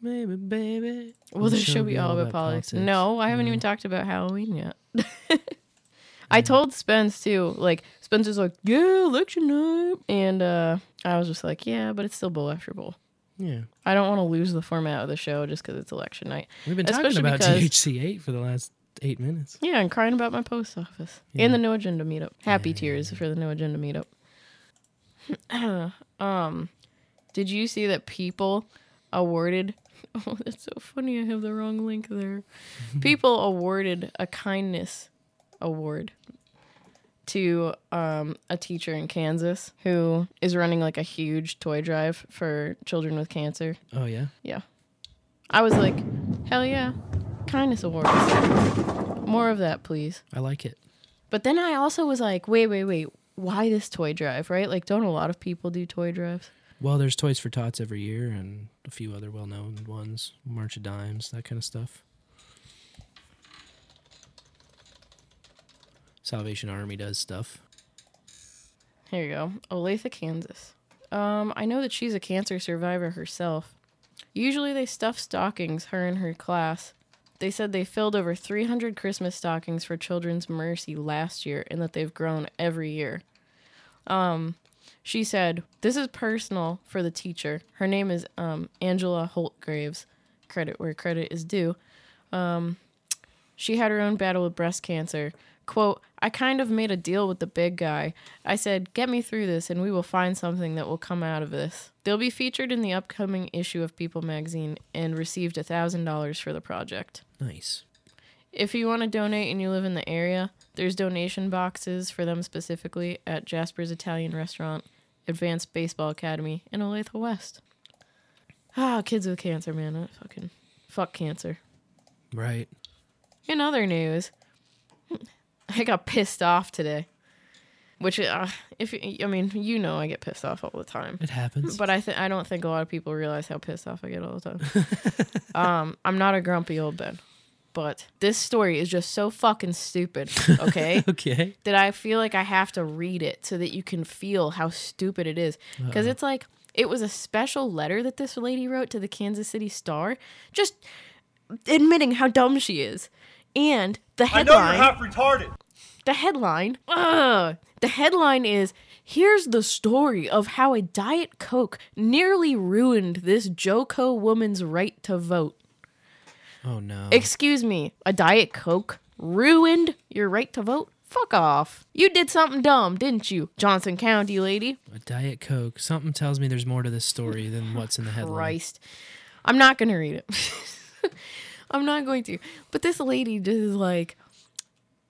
Maybe, baby. Will the show be all about politics? No, I haven't even talked about Halloween yet. *laughs* I told Spence too. Like Spencer's like, yeah, election night, and uh, I was just like, yeah, but it's still bowl after bowl. Yeah. I don't want to lose the format of the show just because it's election night. We've been Especially talking about because- THC eight for the last eight minutes. Yeah, and crying about my post office Yeah. and the no agenda meetup. Happy tears for the no agenda meetup. *clears throat* um, did you see that people awarded? *laughs* Oh, that's so funny. I have the wrong link there. *laughs* people awarded a kindness award to um, a teacher in Kansas who is running like a huge toy drive for children with cancer. Oh yeah. Yeah. I was like, hell yeah. Kindness awards. More of that, please. I like it. But then I also was like, wait, wait, wait. Why this toy drive, right? Like, don't a lot of people do toy drives? Well, there's Toys for Tots every year and a few other well known ones. March of Dimes, that kind of stuff. Salvation Army does stuff. Here you go. Olathe, Kansas. Um, I know that she's a cancer survivor herself. Usually they stuff stockings, her and her class. They said they filled over 300 Christmas stockings for Children's Mercy last year and that they've grown every year. Um, she said, This is personal for the teacher. Her name is um, Angela Holt Graves. Credit where credit is due. Um, she had her own battle with breast cancer. Quote, I kind of made a deal with the big guy. I said, get me through this and we will find something that will come out of this. They'll be featured in the upcoming issue of People magazine and received $1,000 for the project. Nice. If you want to donate and you live in the area, there's donation boxes for them specifically at Jasper's Italian Restaurant, Advanced Baseball Academy, in Olathe West. Ah, kids with cancer, man. I fucking fuck cancer. Right. In other news, *laughs* I got pissed off today. Which, uh, if I mean, you know, I get pissed off all the time. It happens. But I think I don't think a lot of people realize how pissed off I get all the time. *laughs* um, I'm not a grumpy old Ben, but this story is just so fucking stupid. *laughs* Okay. okay. that I feel like I have to read it so that you can feel how stupid it is. Because it's like It was a special letter that this lady wrote to the Kansas City Star, just admitting how dumb she is. And the headline. I know you're headline half retarded. the headline ugh, the headline is here's the story of how a diet coke nearly ruined this joco woman's right to vote Oh no. excuse me a diet coke ruined your right to vote fuck off you did something dumb didn't you johnson county lady A Diet Coke. Something tells me there's more to this story than what's in the headline. Christ. I'm not going to read it. *laughs* I'm not going to. But this lady just is like,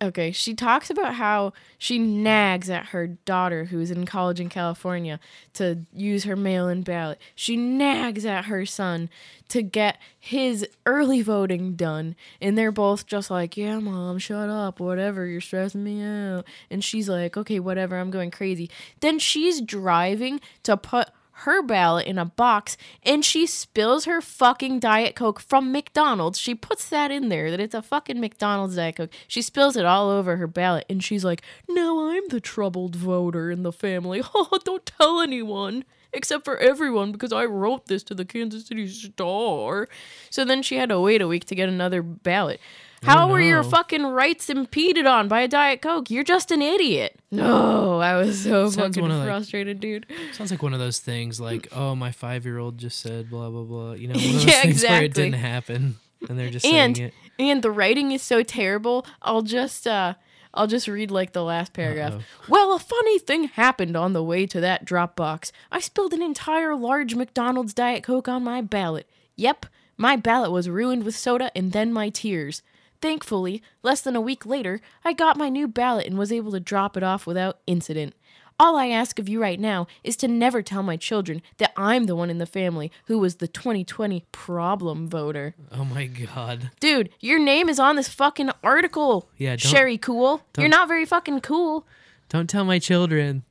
okay, she talks about how she nags at her daughter who's in college in California to use her mail in ballot. She nags at her son to get his early voting done. And they're both just like, yeah, mom, shut up, whatever, you're stressing me out. And she's like, okay, whatever, I'm going crazy. Then she's driving to put her ballot in a box and she spills her fucking Diet Coke from McDonald's. She puts that in there that it's a fucking McDonald's Diet Coke. She spills it all over her ballot and she's like, Now I'm the troubled voter in the family. *laughs* Oh, don't tell anyone. Except for everyone because I wrote this to the Kansas City Star. So then she had to wait a week to get another ballot. How were your fucking rights impeded on by a Diet Coke? You're just an idiot. No, I was so Sounds fucking one of, like- frustrated, dude. Sounds like one of those things like, oh, my five year old just said blah blah blah. You know, *laughs* one of those Yeah, things where it exactly. didn't happen, and they're just and saying it. and the writing is so terrible. I'll just uh I'll just read like the last paragraph. Uh-oh. Well, a funny thing happened on the way to that drop box. I spilled an entire large McDonald's Diet Coke on my ballot. Yep, my ballot was ruined with soda and then my tears. Thankfully, less than a week later, I got my new ballot and was able to drop it off without incident. All I ask of you right now is to never tell my children that I'm the one in the family who was the 2020 problem voter. Oh my god. Dude, your name is on this fucking article. Yeah, don't- Sherry Cool. You're not very fucking cool. Don't tell my children.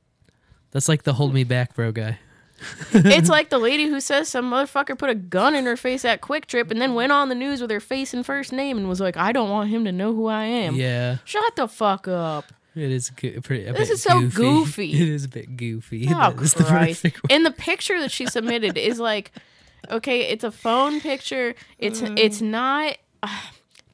That's like the hold me back, bro guy. It's like the lady who says some motherfucker put a gun in her face at QuikTrip and then went on the news with her face and first name and was like, I don't want him to know who I am. Yeah, Shut the fuck up. it is go- pretty. This is so goofy. goofy. *laughs* It is a bit goofy. Oh, is the Christ. And the picture that she submitted is like, okay, it's a phone picture. It's uh. it's not. Uh,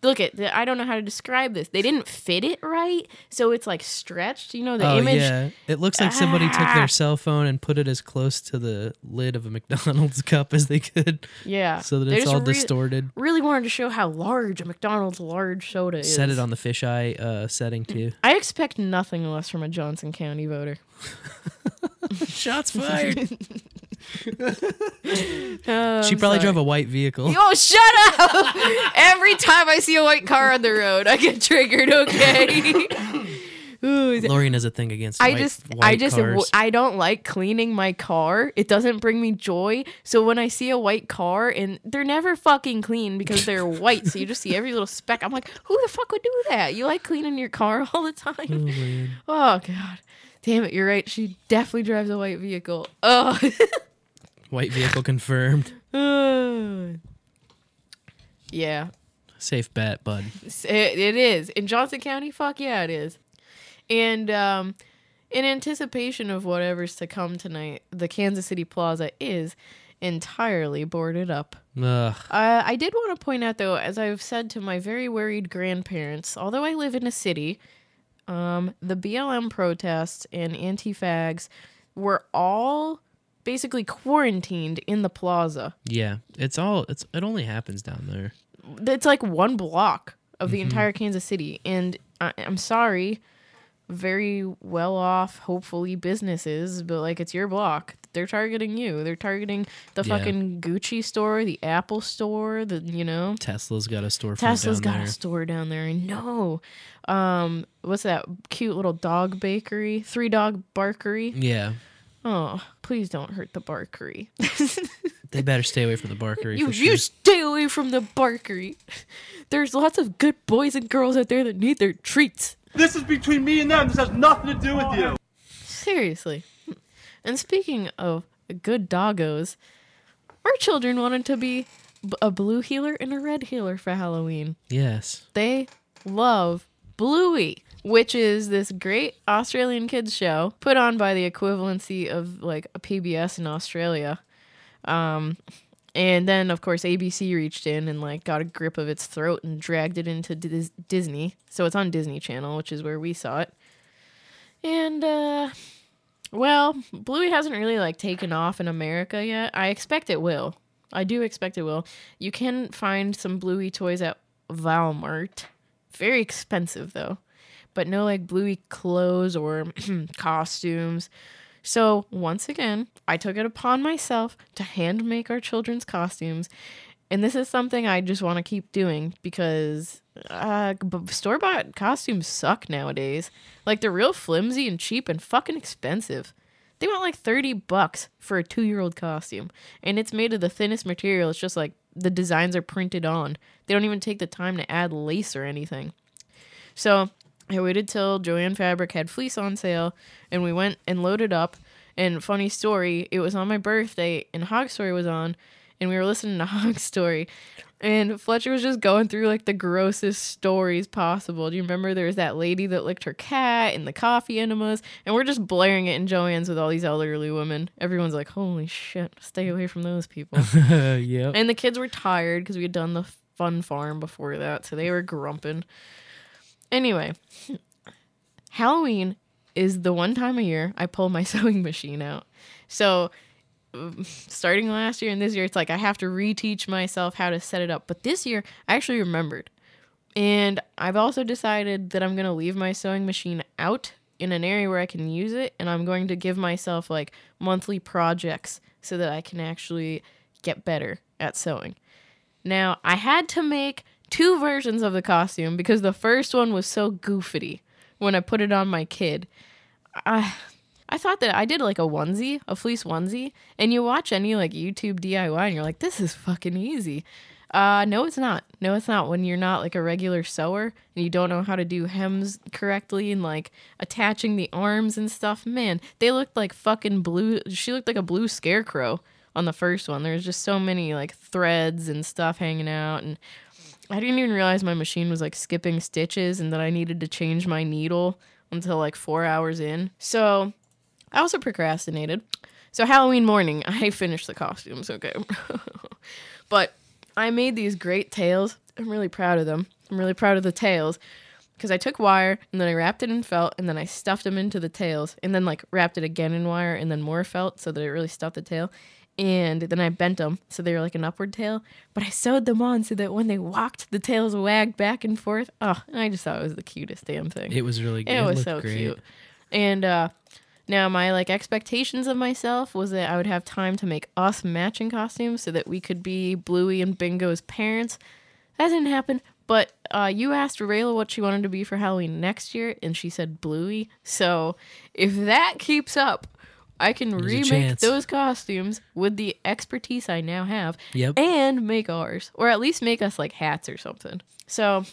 look at. I don't know how to describe this. They didn't fit it right, so it's like stretched. You know the oh image. yeah, it looks like somebody took Ah. their cell phone and put it as close to the lid of a McDonald's *laughs* cup as they could. Yeah. So that it's all re- distorted. Really wanted to show how large a McDonald's large soda is. Set it on the fisheye uh, setting too. I expect nothing less from a Johnson County voter. *laughs* Shots fired. *laughs* Oh, she I'm probably sorry. drove a white vehicle. Oh, shut up! Every time I see a white car on the road, I get triggered. Okay. *laughs* Ooh, is it- Laurien has a thing against. I white, just, I white just, cars. I don't like cleaning my car. It doesn't bring me joy. So when I see a white car and they're never fucking clean because they're *laughs* white, so you just see every little speck. I'm like, who the fuck would do that? You like cleaning your car *laughs* all the Oh, time? man. Oh god, damn it! You're right. She definitely drives a white vehicle. Oh. White vehicle confirmed. *sighs* yeah, Safe bet, bud. It, it is in Johnson County. Fuck yeah, it is. And um, in anticipation of whatever's to come tonight, the Kansas City Plaza is entirely boarded up. Ugh. Uh, I did want to point out, though, as I've said to my very worried grandparents, although I live in a city, um, the BLM protests and anti fags were all basically quarantined in the plaza. Yeah, it's all. It's it only happens down there. It's like one block of the Mhm. entire Kansas City. And I, I'm sorry, very well off, hopefully, businesses, but like it's your block. They're targeting you. They're targeting the Yeah. fucking Gucci store, the Apple store, the, you know, Tesla's got a storefront Tesla's got there. a store down there. I know. Um, what's that cute little dog bakery? Three dog barkery. Yeah, Oh, please don't hurt the barkery. *laughs* they better stay away from the barkery you sure. you stay away from the barkery. There's lots of good boys and girls out there that need their treats. This is between me and them. This has nothing to do with you. Seriously. And speaking of good doggos, our children wanted to be b- a blue heeler and a red heeler for Halloween. yes, They love Bluey. Which is this great Australian kids show put on by the equivalency of like a PBS in Australia. Um, and then of course ABC reached in and like got a grip of its throat and dragged it into Dis- Disney. So it's on Disney Channel, which is where we saw it. And uh well, Bluey hasn't really like taken off in America yet. I expect it will. I do expect it will. You can find some Bluey toys at Walmart. Very expensive though. But no like Bluey clothes or *clears throat* costumes. So, once again, I took it upon myself to hand make our children's costumes. And this is something I just want to keep doing because uh, store bought costumes suck nowadays. Like, they're real flimsy and cheap and fucking expensive. They want like 30 bucks for a two year old costume. And it's made of the thinnest material. It's just like the designs are printed on. They don't even take the time to add lace or anything. So I waited till Jo-Ann Fabric had fleece on sale and we went and loaded up. And funny story, it was on my birthday and Hog Story was on and we were listening to *laughs* Hog Story. And Fletcher was just going through like the grossest stories possible. Do you remember there was that lady that licked her cat and the coffee enemas? And we're just blaring it in Jo-Ann's with all these elderly women. Everyone's like, holy shit, stay away from those people. *laughs* yep. And the kids were tired because we had done the fun farm before that, so they were grumping. Anyway, Halloween is the one time a year I pull my *laughs* sewing machine out. So, starting last year and this year, it's like I have to reteach myself how to set it up. But this year, I actually remembered. And I've also decided that I'm going to leave my sewing machine out in an area where I can use it. And I'm going to give myself like monthly projects so that I can actually get better at sewing. Now, I had to make two versions of the costume because the first one was so goofy when I put it on my kid. I, I thought that I did like a onesie, a fleece onesie, and you watch any like YouTube DIY and you're like, this is fucking easy. Uh, no, it's not. No, it's not. When you're not like a regular sewer and you don't know how to do hems correctly and like attaching the arms and stuff, man, they looked like fucking blue. She looked like a blue scarecrow on the first one. There's just so many like threads and stuff hanging out and I didn't even realize my machine was like skipping stitches and that I needed to change my needle until like four hours in. So I also procrastinated. So Halloween morning, *laughs* I finished the costumes, okay. *laughs* but I made these great tails. I'm really proud of them. I'm really proud of the tails because I took wire and then I wrapped it in felt and then I stuffed them into the tails and then like wrapped it again in wire and then more felt so that it really stuffed the tail. And then I bent them so they were like an upward tail, but I sewed them on so that when they walked, the tails wagged back and forth. Oh, I just thought it was the cutest damn thing. It was really good. It was looked so great. cute. And uh now my like expectations of myself was that I would have time to make us matching costumes so that we could be Bluey and Bingo's parents. That didn't happen. But uh, you asked Rayla what she wanted to be for Halloween next year, and she said Bluey. So if that keeps up, I can There's remake those costumes with the expertise I now have Yep. and make ours, or at least make us like hats or something. So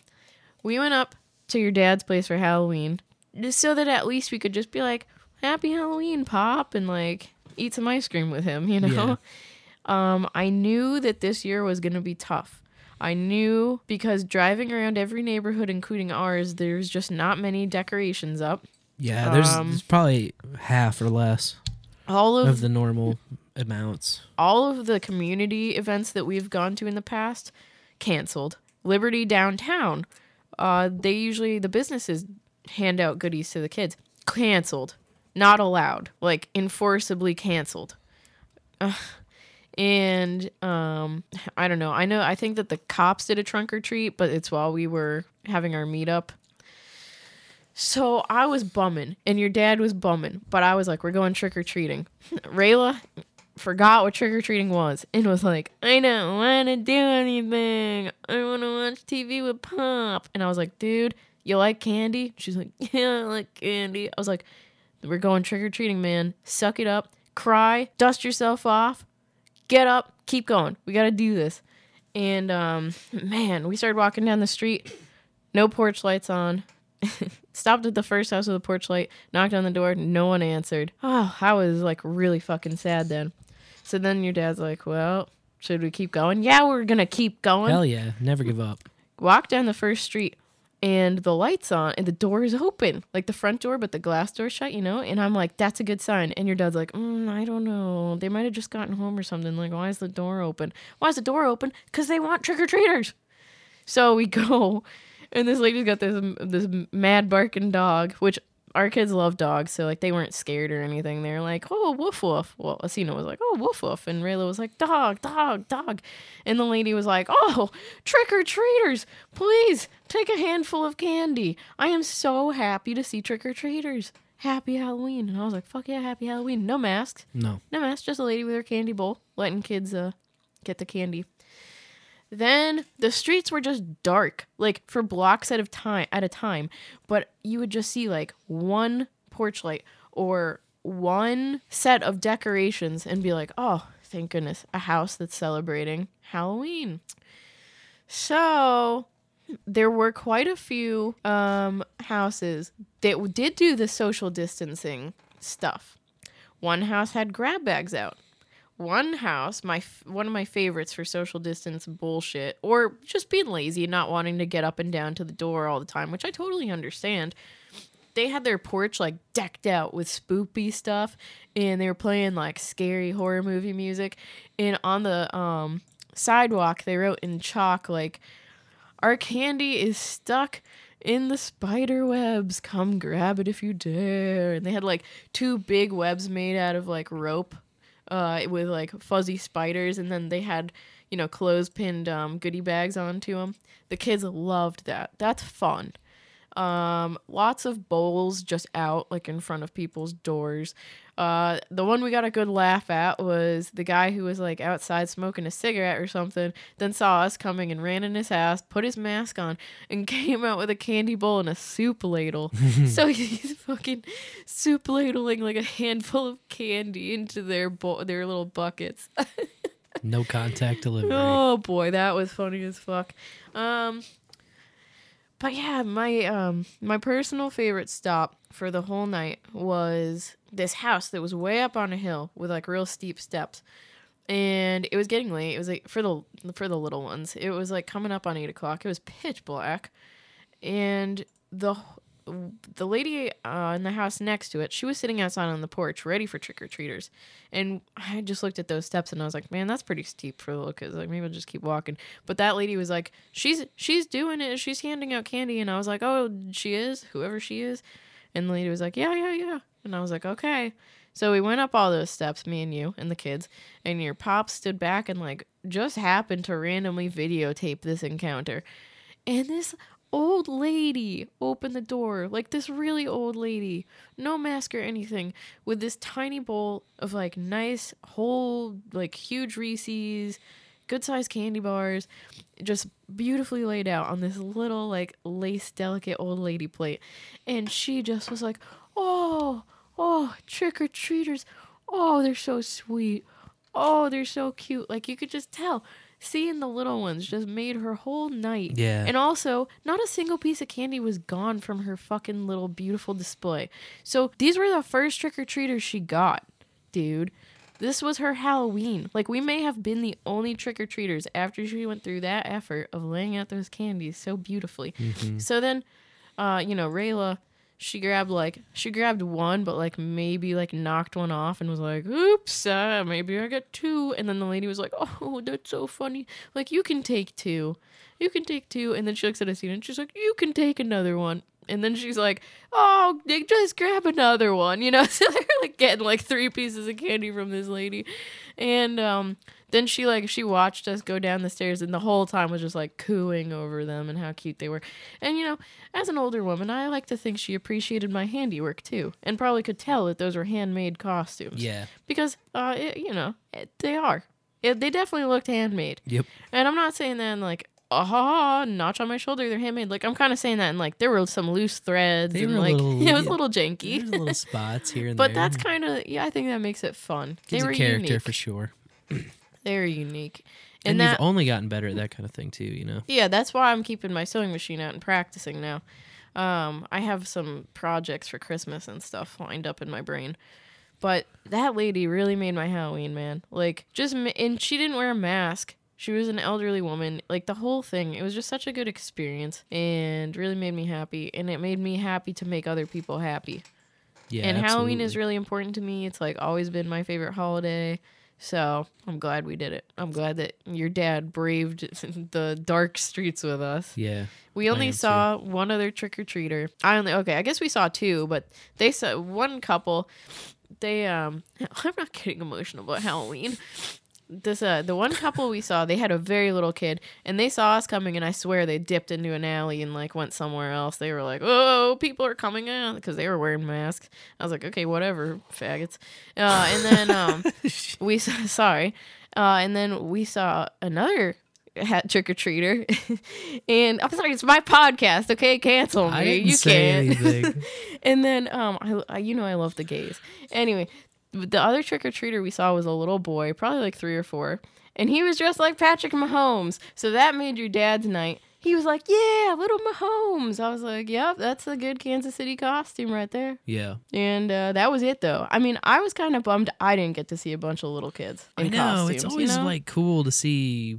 we went up to your dad's place for Halloween just so that at least we could just be like, Happy Halloween, Pop, and like eat some ice cream with him, *laughs* you know? Um, I knew that this year was gonna be tough. I knew because driving around every neighborhood, including ours, there's just not many decorations up. Yeah, there's, Um, there's probably half or less All of of the normal amounts. all of the community events that we've gone to in the past canceled. Liberty downtown, uh, they usually the businesses hand out goodies to the kids. Canceled, not allowed, like enforceably canceled. And um, I don't know. I know. I think that the cops did a trunk or treat, but it's while we were having our meetup. So I was bumming, and your dad was bumming, but I was like, "We're going trick or treating." *laughs* Rayla forgot what trick or treating was and was like, I don't want to do anything. I want to watch TV with Pop. And I was like, dude, you like candy? She's like, *laughs* yeah, I like candy. I was like, we're going trick or treating, man. Suck it up, cry, dust yourself off, get up, keep going. We got to do this. And um, man, we started walking down the street, no porch lights on. *laughs* Stopped at the first house with a porch light, knocked on the door, no one answered. Oh, I was like really fucking sad then. So then your dad's like, Well, should we keep going? Yeah, we're gonna keep going. Hell yeah, never give up. Walk down the first street. and the lights on and the door is open, like the front door, but the glass door shut, you know? And I'm like, that's a good sign. And your dad's like, mm, I don't know. They might have just gotten home or something. Like, why is the door open? Why is the door open? Because they want trick or treaters. So we *laughs* go, and this lady's got this this mad barking dog, which our kids love dogs, so like they weren't scared or anything. They're like, "Oh, woof woof." Well, Asina was like, "Oh, woof woof," and Rayla was like, "Dog, dog, dog," and the lady was like, "Oh, trick or treaters, please take a handful of candy. I am so happy to see trick or treaters. Happy Halloween!" And I was like, "Fuck yeah, happy Halloween! No masks, No. no masks, just a lady with her candy bowl, letting kids uh get the candy." Then the streets were just dark, like for blocks at a time at a time. But you would just see like one porch light or one set of decorations and be like, oh, thank goodness, a house that's celebrating Halloween. So there were quite a few um, houses that did do the social distancing stuff. One house had grab bags out one house my one of my favorites for social distance bullshit or just being lazy and not wanting to get up and down to the door all the time which i totally understand they had their porch like decked out with spoopy stuff and they were playing like scary horror movie music and on the um sidewalk they wrote in chalk like our candy is stuck in the spider webs. Come grab it if you dare. And they had like two big webs made out of like rope uh, with like fuzzy spiders, and then they had you know clothespin um, goodie bags onto them. The kids loved that. That's fun. Um, lots of bowls just out like in front of people's doors. Uh, the one we got a good laugh at was the guy who was like outside smoking a cigarette or something, then saw us coming and ran in his house, put his mask on, and *laughs* came out with a candy bowl and a soup ladle. *laughs* so he's fucking soup ladling like a handful of candy into their bowl, their little buckets. *laughs* No contact delivery. Oh boy, that was funny as fuck. Um but yeah, my um my personal favorite stop for the whole night was this house that was way up on a hill with like real steep steps. And it was getting late. It was like for the for the little ones. It was like coming up on eight o'clock. It was pitch black, and the the lady uh, in the house next to it, she was sitting outside on the porch, ready for trick or treaters. And I just looked at those steps and I was like, man, that's pretty steep for little kids. Like maybe I'll just keep walking. But that lady was like, she's she's doing it. She's handing out candy, and I was like, oh, she is, whoever she is. And the lady was like, yeah, yeah, yeah. And I was like, okay. So we went up all those steps, me and you and the kids, and your pop stood back and like just happened to randomly videotape this encounter. And this old lady opened the door, like this really old lady, no mask or anything, with this tiny bowl of like nice, whole, like huge Reese's, good sized candy bars, just beautifully laid out on this little, like lace delicate old lady plate. And she just was like, oh, oh, trick or treaters. Oh, they're so sweet. Oh, they're so cute. Like you could just tell. Seeing the little ones just made her whole night. Yeah. And also, not a single piece of candy was gone from her fucking little beautiful display. So these were the first trick or treaters she got, dude. This was her Halloween. Like, we may have been the only trick or treaters after she went through that effort of laying out those candies so beautifully. Mhm. So then, uh, you know, Rayla, she grabbed like she grabbed one, but like maybe like knocked one off and was like, "Oops, uh, maybe I got two. And then the lady was like, "Oh, that's so funny. Like you can take two, you can take two. And then she looks at Asina and she's like, "You can take another one." And then she's like, "Oh, just grab another one," you know. *laughs* So they're like getting like three pieces of candy from this lady, and um, then she like she watched us go down the stairs, and the whole time was just like cooing over them and how cute they were. And you know, as an older woman, I like to think she appreciated my handiwork too, and probably could tell that those were handmade costumes. Yeah. because uh, it, you know, it, they are. It, they definitely looked handmade. Yep. And I'm not saying that in like, ah, notch on my shoulder, they're handmade. Like I'm kind of saying that and like there were some loose threads They and were like *laughs* little- it was yeah. a little janky. There's little spots here and *laughs* but there. But that's kind of yeah, I think that makes it fun. Gives they a were character unique. for sure. *clears throat* They were unique. And, And, you've only gotten better at that kind of thing too, you know. yeah, that's why I'm keeping my sewing machine out and practicing now. Um, I have some projects for Christmas and stuff lined up in my brain. But that lady really made my Halloween, man. Like, just, and she didn't wear a mask. She was an elderly woman. Like the whole thing, it was just such a good experience and really made me happy. And it made me happy to make other people happy. Yeah, and Halloween is really important to me. It's like always been my favorite holiday. So I'm glad we did it. I'm glad that your dad braved *laughs* the dark streets with us. Yeah. We only am too. saw one other trick or treater. I only okay. I guess we saw two, but they saw one couple. They um. *laughs* I'm not getting emotional about Halloween. This uh the one couple we saw they had a very little kid and they saw us coming and I swear they dipped into an alley and like went somewhere else. They were like, "Oh, people are coming in" because they were wearing masks. I was like, "Okay, whatever, faggots." Uh, and then um *laughs* we saw *laughs* sorry, uh, and then we saw another hat trick or treater, *laughs* and I'm sorry, it's my podcast. Okay, cancel me. You can't. and then um, I, I you know I love the gays. Anyway, the other trick or treater we saw was a little boy, probably like three or four, and he was dressed like Patrick Mahomes. So that made your dad's night. He was like, "Yeah, little Mahomes." I was like, "Yep, that's a good Kansas City costume right there." Yeah. And uh, that was it, though. I mean, I was kind of bummed I didn't get to see a bunch of little kids in I know costumes. it's you always know? like cool to see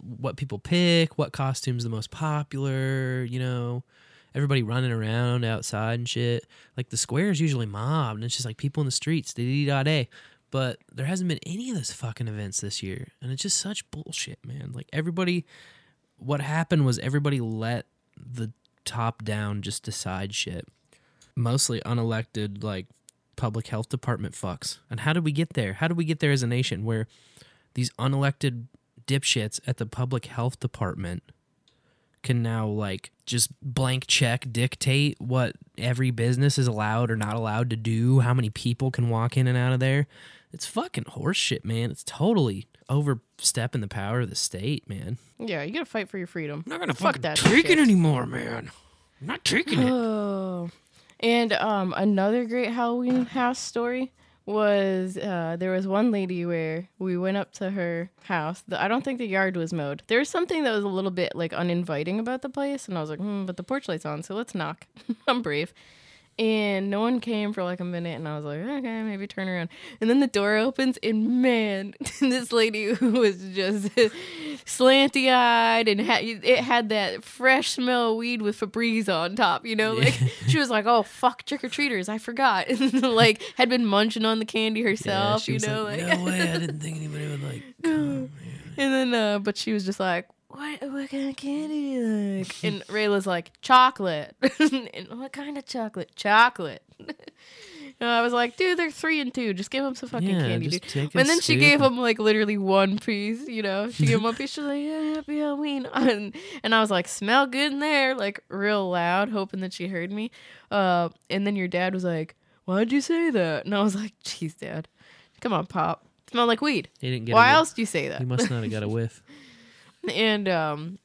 what people pick, what costumes the most popular. You know, everybody running around outside and shit. Like the square is usually mobbed, and it's just like people in the streets. Da da. But there hasn't been any of those fucking events this year, and it's just such bullshit, man. Like everybody, what happened was everybody let the top down just decide shit. Mostly unelected, like public health department fucks. And how did we get there? How did we get there as a nation where these unelected dipshits at the public health department can now like just blank check dictate what every business is allowed or not allowed to do, how many people can walk in and out of there? It's fucking horseshit, man. It's totally overstepping the power of the state, man. yeah, you gotta fight for your freedom. I'm not gonna Fuck that take shit. it anymore, man. I'm not taking it. Oh. *sighs* And um, another great Halloween house story was uh, there was one lady where we went up to her house. The, I don't think the yard was mowed. There was something that was a little bit like uninviting about the place, and I was like, hmm, but the porch light's on, so let's knock. *laughs* I'm brave. And no one came for like a minute, and I was like, okay, maybe turn around. And then the door opens, and man, *laughs* this lady *laughs* who was just *laughs* slanty eyed, and had, it had that fresh smell of weed with Febreze on top, you know? Like, she was like, oh, fuck trick or treaters, I forgot. And like, had been munching on the candy herself, she you know? like, Like, no way, I didn't think anybody would like. Come. And then, uh, but she was just like, what, what kind of candy do you like? *laughs* And Rayla's like, chocolate. *laughs* and what kind of chocolate? Chocolate. *laughs* And I was like, dude, they're three and two. Just give them some fucking Yeah, candy, just dude. take a And then she scoop gave him like literally one piece, you know? She gave him one piece. She's like, yeah, happy Halloween. And, and I was like, smell good in there, like real loud, hoping that she heard me. Uh, and then your dad was like, why'd you say that? And I was like, jeez, dad. Come on, Pop. Smell like weed. He didn't get. a Why whiff. else do you say that? He must not have got a whiff. And um,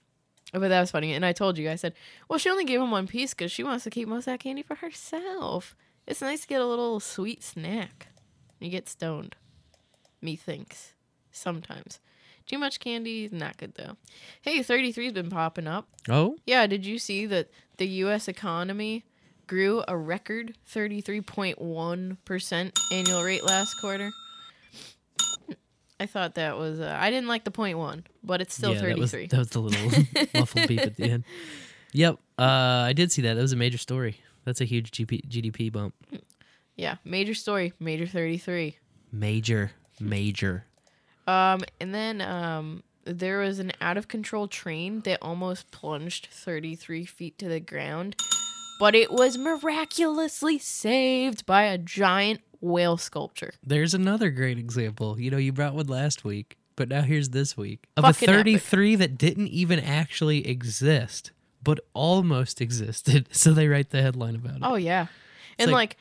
but that was funny. And I told you, I said, well, she only gave him one piece because she wants to keep most of that candy for herself. It's nice to get a little sweet snack. You get stoned. Methinks sometimes. Too much candy is not good though. Hey, 33's been popping up. Oh, Yeah, did you see that the U.S. economy grew a record 33.1% annual rate last quarter? I thought that was, uh, I didn't like the point one, but it's still yeah, that was 33. that was the little *laughs* muffled beep at the end. Yep, uh, I did see that. That was a major story. That's a huge GP, GDP bump. Yeah, major story, major 33. Major, major. Um, and then um, there was an out of control train that almost plunged 33 feet to the ground, but it was miraculously saved by a giant whale sculpture. There's another great example. You know, you brought one last week, but now here's this week of Fucking a epic. 33 that didn't even actually exist, but almost existed. *laughs* So they write the headline about it. Oh yeah, It's and like,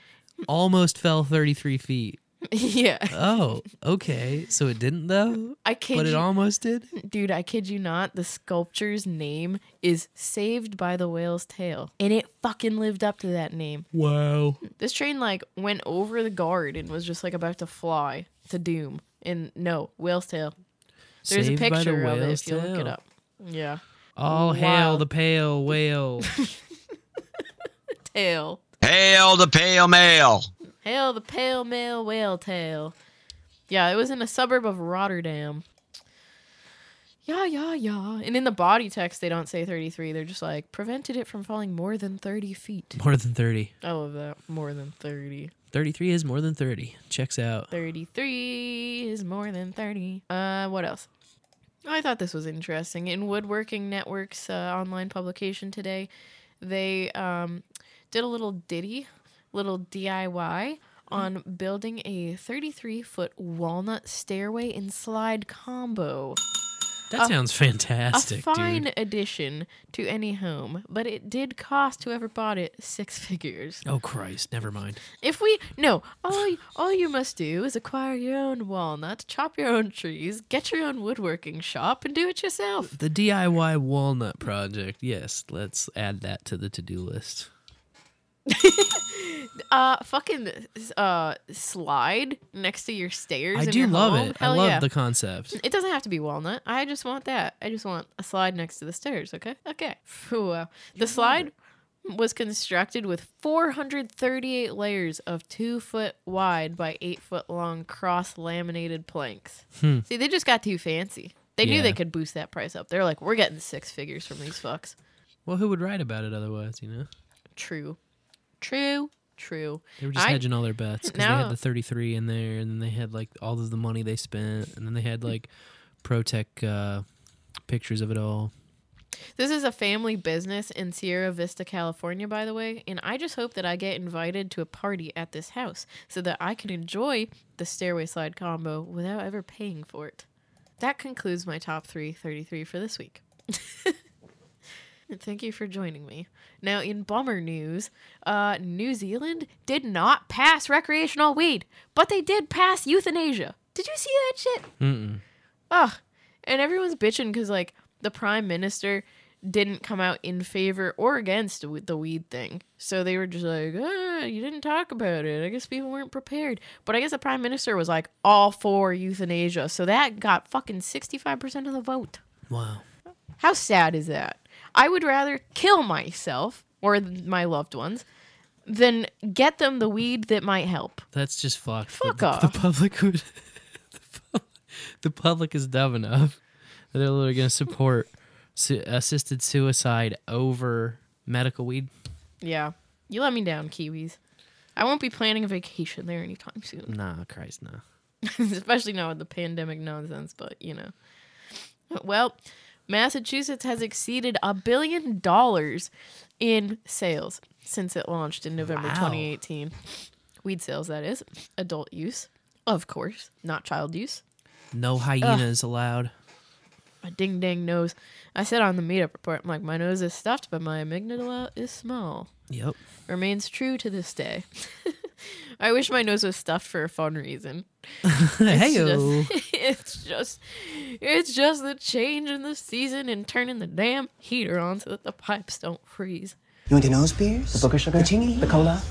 almost fell 33 feet. *laughs* yeah, Oh, okay. So it didn't though, I kid but it you, almost did. dude. I kid you not. The sculpture's name is Saved by the Whale's Tail, and it fucking lived up to that name. Wow. This train like went over the guard and was just like about to fly to doom. And no, whale's tail. There's Saved a by the picture of it if you look it up. Yeah. All hail the pale whale. *laughs* Tail. Hail the pale male. Hail the pale male whale tail. Yeah, it was in a suburb of Rotterdam. yeah, yeah, yeah. And in the body text, they don't say 33. They're just like, prevented it from falling more than 30 feet. More than 30. I love that. More than 30. 33 is more than 30. Checks out. 33 is more than 30. Uh, what else? I thought this was interesting. In Woodworking Network's uh, online publication today, they um, did a little ditty, little DIY mm-hmm. on building a 33 foot walnut stairway and slide combo. That A- sounds fantastic, A fine dude. addition to any home, but it did cost whoever bought it six *laughs* figures. Oh Christ, never mind. If we no, all all you must do is acquire your own walnut, chop your own trees, get your own woodworking shop, and do it yourself. The DIY walnut project. Yes, let's add that to the to-do list. *laughs* *laughs* Uh, fucking uh, slide next to your stairs. I do love home. it. Hell I love yeah. the concept. It doesn't have to be walnut. I just want that. I just want a slide next to the stairs. Okay. Okay. Wow. The slide was constructed with 438 layers of two foot wide by eight foot long cross laminated planks. Hmm. See, they just got too fancy. They knew they could boost that price up. They're like, we're getting six figures from these fucks. Well, who would write about it otherwise, you know? True. True. True. They were just I- hedging all their bets because they had the 33 in there, and then they had like all of the money they spent, and then they had like ProTech uh, pictures of it all. This is a family business in Sierra Vista, California, by the way, and I just hope that I get invited to a party at this house so that I can enjoy the stairway slide combo without ever paying for it. That concludes my top three 33 for this week. *laughs* And Thank you for joining me. Now, in bummer news, uh, New Zealand did not pass recreational weed, but they did pass euthanasia. Did you see that shit? Mm-mm. Ugh. And everyone's bitching because, like, the prime minister didn't come out in favor or against the weed thing. So they were just like, ah, you didn't talk about it. I guess people weren't prepared. But I guess the prime minister was like all for euthanasia. So that got fucking 65% of the vote. Wow. How sad is that? I would rather kill myself or my loved ones than get them the weed that might help. That's just fucked. Fuck the, off. The public *laughs* would. the, pub- the public is dumb enough that they're literally going to support su- assisted suicide over medical weed. Yeah. You let me down, Kiwis. I won't be planning a vacation there anytime soon. Nah, Christ, nah. *laughs* especially now with the pandemic nonsense. But you know, well, Massachusetts has exceeded a billion dollars in sales since it launched in November Wow. 2018. Weed sales, that is, adult use, of course, not child use. No hyenas allowed. My ding dang nose. I said on the meetup report, I'm like, my nose is stuffed, but my amygdala is small. Yep. Remains true to this day. *laughs* *laughs* I wish my nose was stuffed for a fun reason. Heyo. *laughs* It's just, *laughs* it's just, it's just the change in the season and turning the damn heater on so that the pipes don't freeze. You want the nose beers? The booger sugar? The chingy? The cola?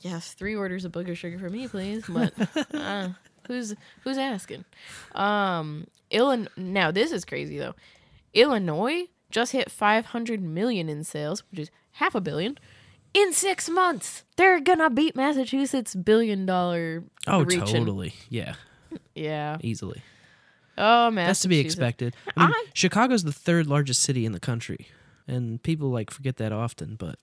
Yes, three orders of booger sugar for me, please. But uh, who's who's asking? Um, Illinois. Now this is crazy though. Illinois just hit 500 million in sales, which is half a billion, in six months. They're gonna beat Massachusetts billion dollar. Oh, reaching. totally. Yeah. Yeah. Easily. Oh, man That's to be expected. I mean, Chicago's the third largest city in the country, and people like forget that often. But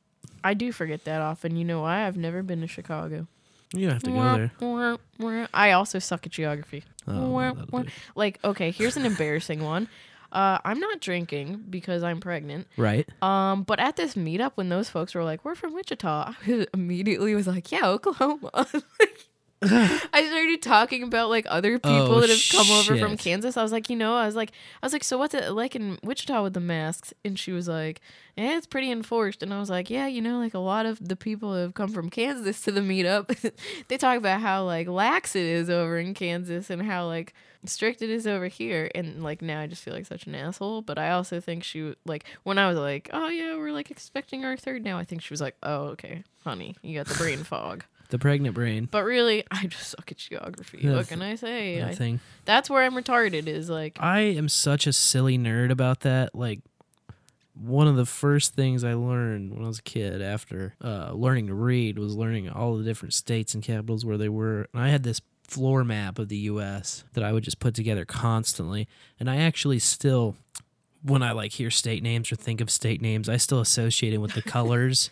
I do forget that often. You know why? I've never been to Chicago. you don't have to go there. I also suck at geography. Oh, well, like, okay, here's an embarrassing one. Uh, I'm not drinking because I'm pregnant. Right. Um, but at this meetup, when those folks were like, "We're from Wichita," *laughs* I immediately was like, "Yeah, Oklahoma." *laughs* *laughs* I started talking about like other oh, people Oh, that have come over from. Kansas. I was like, you know, I was like, I was like, so what's it like in Wichita with the masks? And she was like, yeah, it's pretty enforced. And I was like, yeah, you know, like a lot of the people that have come from Kansas to the meetup, *laughs* they talk about how like lax it is over in Kansas and how like strict it is over here. And like now I just feel like such an asshole. But I also think she like when I was like, oh yeah, we're like expecting our third now. I think she was like, oh okay, honey, you got the brain fog. The pregnant brain. But really, *laughs* I just suck at geography. Yeah, what can I say? I- nothing. that's where I'm retarded. Is like I am such a silly nerd about that. Like one of the first things I learned when I was a kid after uh, learning to read was learning all the different states and capitals where they were. And I had this floor map of the U.S. that I would just put together constantly, and I actually still, when I like hear state names or think of state names, I still associate it with the *laughs* colors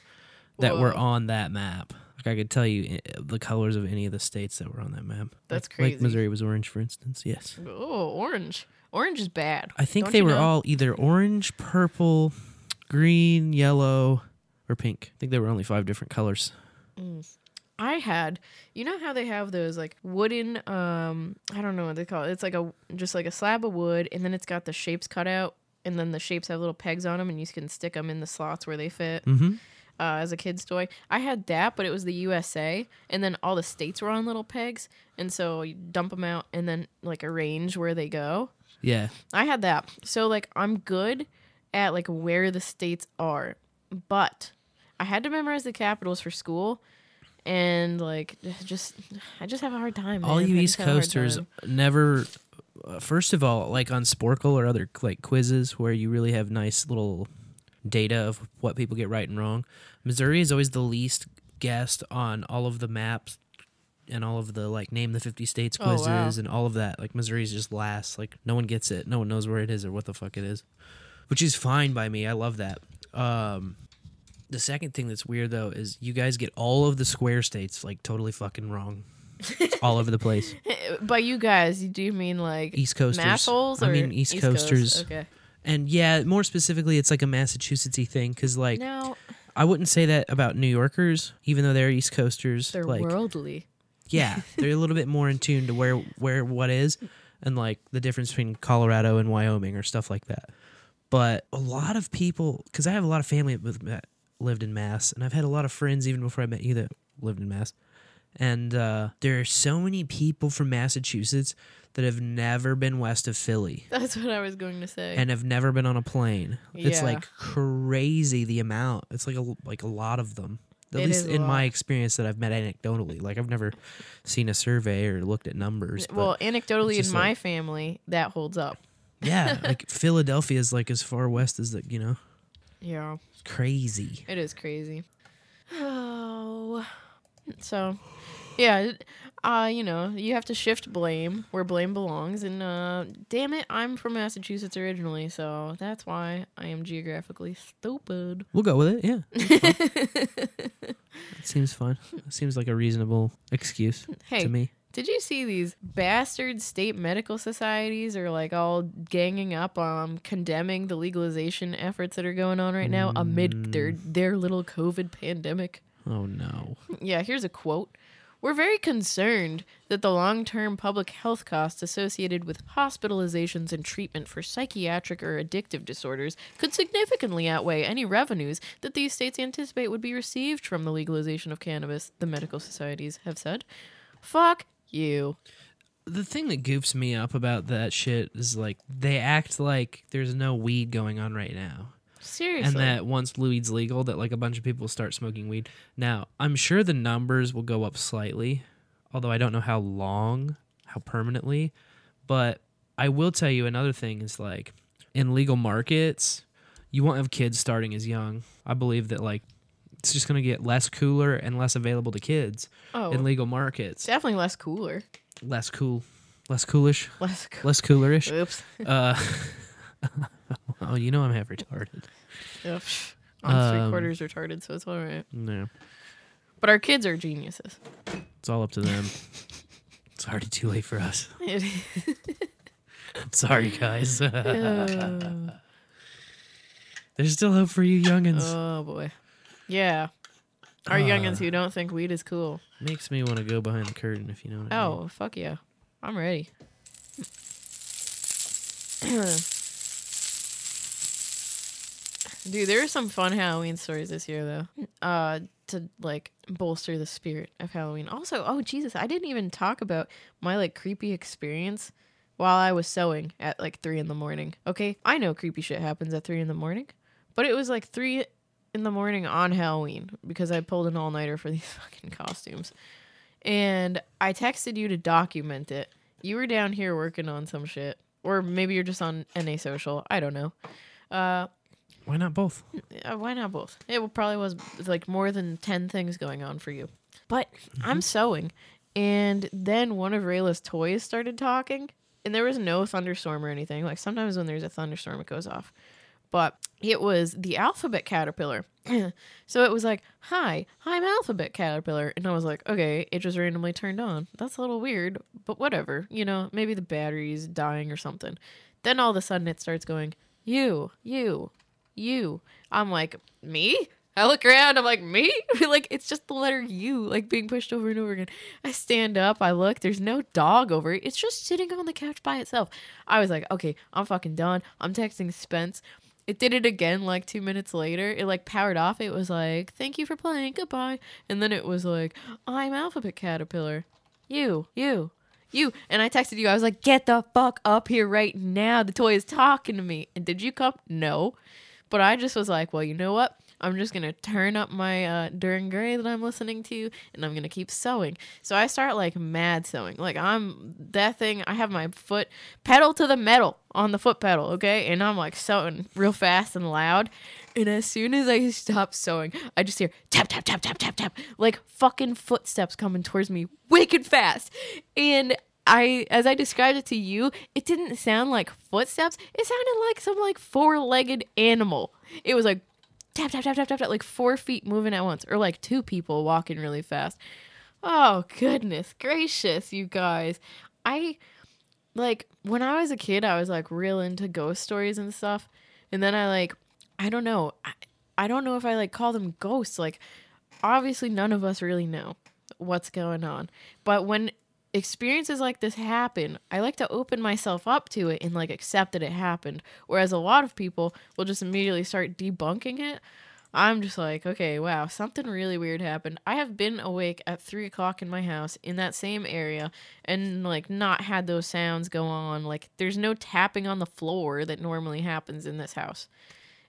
that were on that map. Like I could tell you eh, the colors of any of the states that were on that map. That's Like- crazy. Like Missouri was orange, for instance. Yes. Oh, orange. Orange is bad. I think Don't they were know? all either orange, purple, green, yellow, or pink. I think there were only five different colors. Mm. I had, you know how they have those like wooden, um, I don't know what they call it. It's like a just like a slab of wood, and then it's got the shapes cut out, and then the shapes have little pegs on them, and you can stick them in the slots where they fit. Mm-hmm. Uh, as a kid's toy, I had that, but it was the USA, and then all the states were on little pegs, and so you dump them out, and then like arrange where they go. Yeah. I had that. So like I'm good at like where the states are, but I had to memorize the capitals for school, and like just I just have a hard time. All man. you I East just have a hard Coasters never. Uh, first of all, like on Sporcle or other like quizzes where you really have nice little data of what people get right and wrong. Missouri is always the least guessed on all of the maps and all of the like name the 50 states Oh, quizzes wow. and all of that. Like Missouri's just last. Like no one gets it. No one knows where it is or what the fuck it is. Which is fine by me. I love that. Um the second thing that's weird though is you guys get all of the square states like totally fucking wrong. It's *laughs* all over the place. By you guys, do you do mean like East Coasters. massholes? I or mean East, Coast? Coasters. Okay. And yeah, more specifically, it's like a Massachusettsy thing because like No, I wouldn't say that about New Yorkers, even though they're East Coasters. they're like worldly. yeah, *laughs* they're a little bit more in tune to where where what is, and like the difference between Colorado and Wyoming or stuff like that. But a lot of people, because I have a lot of family that lived in Mass, and I've had a lot of friends even before I met you that lived in Mass. And uh, there are so many people from Massachusetts that have never been west of Philly That's what I was going to say. and have never been on a plane. Yeah. It's like crazy the amount. It's like a like a lot of them. At It least in my experience that I've met anecdotally. Like I've never seen a survey or looked at numbers. well, anecdotally, in my like- family, that holds up. yeah, *laughs* like Philadelphia is like as far west as the you know. Yeah. It's crazy. It is crazy. *sighs* Oh. So, yeah, uh, you know, you have to shift blame where blame belongs, and uh, damn it, I'm from Massachusetts originally, so that's why I am geographically stupid. We'll go with it. Yeah, *laughs* it seems fun. It seems like a reasonable excuse Hey, to me. did you see these bastard state medical societies are like all ganging up on condemning the legalization efforts that are going on right now amid their their little COVID pandemic? Oh no. *laughs* Yeah, here's a quote. We're very concerned that the long term public health costs associated with hospitalizations and treatment for psychiatric or addictive disorders could significantly outweigh any revenues that these states anticipate would be received from the legalization of cannabis, the medical societies have said. Fuck you. The thing that goofs me up about that shit is like they act like there's no weed going on right now. Seriously. And that once weed's legal, that like a bunch of people start smoking weed. Now, I'm sure the numbers will go up slightly, although I don't know how long, how permanently. But I will tell you another thing is like in legal markets, you won't have kids starting as young. I believe that like it's just gonna get less cooler and less available to kids Oh. in legal markets. Definitely less cooler. Less cool, less coolish, Less cool. less coolerish. Oops. Uh, *laughs* oh, you know I'm half retarded. Yeah, I'm three Um, quarters retarded, so it's all right. No. But our kids are geniuses. It's all up to them. *laughs* it's already too late for us. *laughs* It I'm *laughs* sorry, guys. There's still hope for you youngins. Oh boy. Yeah. Our Uh. youngins who don't think weed is cool. Makes me want to go behind the curtain, if you know what I mean. Oh, fuck yeah. I'm ready. *clears throat* Dude, there are some fun Halloween stories this year though. Uh to like bolster the spirit of Halloween. Also, oh Jesus, I didn't even talk about my like creepy experience while I was sewing at like three in the morning. Okay, I know creepy shit happens at three in the morning, but it was like three in the morning on Halloween because I pulled an all nighter for *laughs* these fucking costumes. And I texted you to document it. You were down here working on some shit. Or maybe you're just on NA social. I don't know. Uh Why not both? uh, why not both? It probably was like more than 10 things going on for you. But I'm sewing And then one of Rayla's toys started talking, and there was no thunderstorm or anything. Like sometimes when there's a thunderstorm, it goes off. But it was the alphabet caterpillar. *clears throat* so it was like, Hi, I'm Alphabet Caterpillar. And I was like, Okay, it just randomly turned on. That's a little weird, but whatever. You know, maybe the battery's dying or something. Then all of a sudden it starts going, You, you, you. I'm like, Me? I look around, I'm like, me? *laughs* like, it's just the letter U, like being pushed over and over again. I stand up, I look, there's no dog over it. It's just sitting on the couch by itself. I was like, okay, I'm fucking done. I'm texting Spence. It did it again like two minutes later. It like powered off. It was like, thank you for playing, goodbye. And then it was like, I'm Alphabet Caterpillar. You, you, you. And I texted you. I was like, get the fuck up here right now. The toy is talking to me. And did you come? No. But I just was like, well, you know what? I'm just gonna turn up my uh, Dorian Gray that I'm listening to, and I'm gonna keep sewing. So I start like mad sewing. Like I'm that thing. I have my foot pedal to the metal on the foot pedal, okay, and I'm like sewing real fast and loud. And as soon as I stop sewing, I just hear tap tap tap tap tap tap, like fucking footsteps coming towards me, wicked fast. And I as I described it to you, it didn't sound like footsteps. It sounded like some like four-legged animal. It was like tap tap tap tap tap tap like four feet moving at once, or like two people walking really fast. Oh goodness gracious, you guys! I like when I was a kid, I was like real into ghost stories and stuff, and then I like I don't know, I, I don't know if I like call them ghosts. Like obviously, none of us really know what's going on, but when experiences like this happen, I like to open myself up to it and like accept that it happened. Whereas a lot of people will just immediately start debunking it. I'm just like, okay, wow, something really weird happened. I have been awake at three o'clock in my house in that same area and like not had those sounds go on. Like there's no tapping on the floor that normally happens in this house.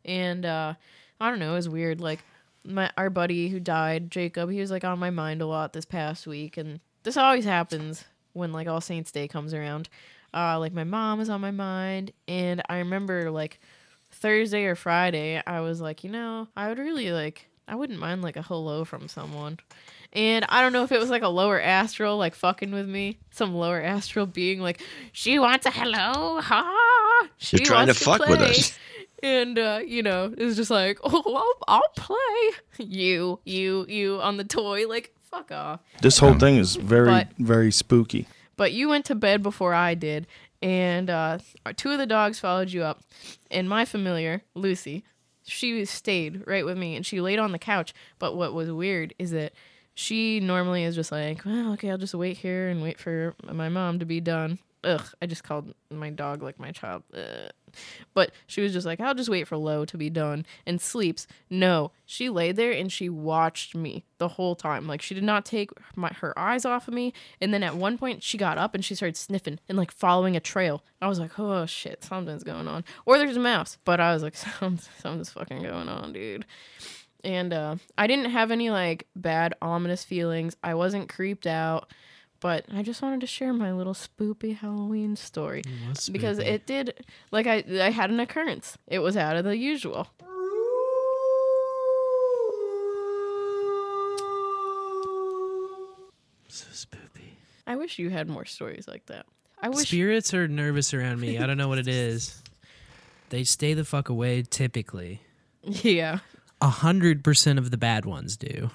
And uh I don't know, it was weird. Like my our buddy who died, Jacob, he was like on my mind a lot this past week and this always happens when like All Saints Day comes around. Uh, like my mom was on my mind, and I remember like Thursday or Friday, I was like, you know, I would really like, I wouldn't mind like a hello from someone. And I don't know if it was like a lower astral like fucking with me, some lower astral being like, she wants a hello, ha. She You're trying to wants fuck with play." us. *laughs* And uh, you know, it's just like, oh, I'll, I'll play *laughs* you, you, you on the toy. Like, fuck off. This whole thing is very, But- very spooky. But you went to bed before I did, and uh, two of the dogs followed you up. And my familiar, Lucy, she stayed right with me, and she laid on the couch. But what was weird is that she normally is just like, well, okay, I'll just wait here and wait for my mom to be done. Ugh, I just called my dog like my child. Ugh. But she was just like, I'll just wait for Lo to be done and sleeps. No, she laid there and she watched me the whole time. Like she did not take my, her eyes off of me. And then at one point she got up and she started sniffing and like following a trail. I was like, oh shit, something's going on. Or there's a mouse. But I was like, *laughs* something's, something's fucking going on, dude. And uh, I didn't have any like bad ominous feelings. I wasn't creeped out. But I just wanted to share my little spoopy Halloween story because spoopy. it did like I I had an occurrence. It was out of the usual. So spoopy. I wish you had more stories like that. I wish Spirits are nervous around me. I don't know what it is. *laughs* They stay the fuck away typically. Yeah. A hundred percent of the bad ones do.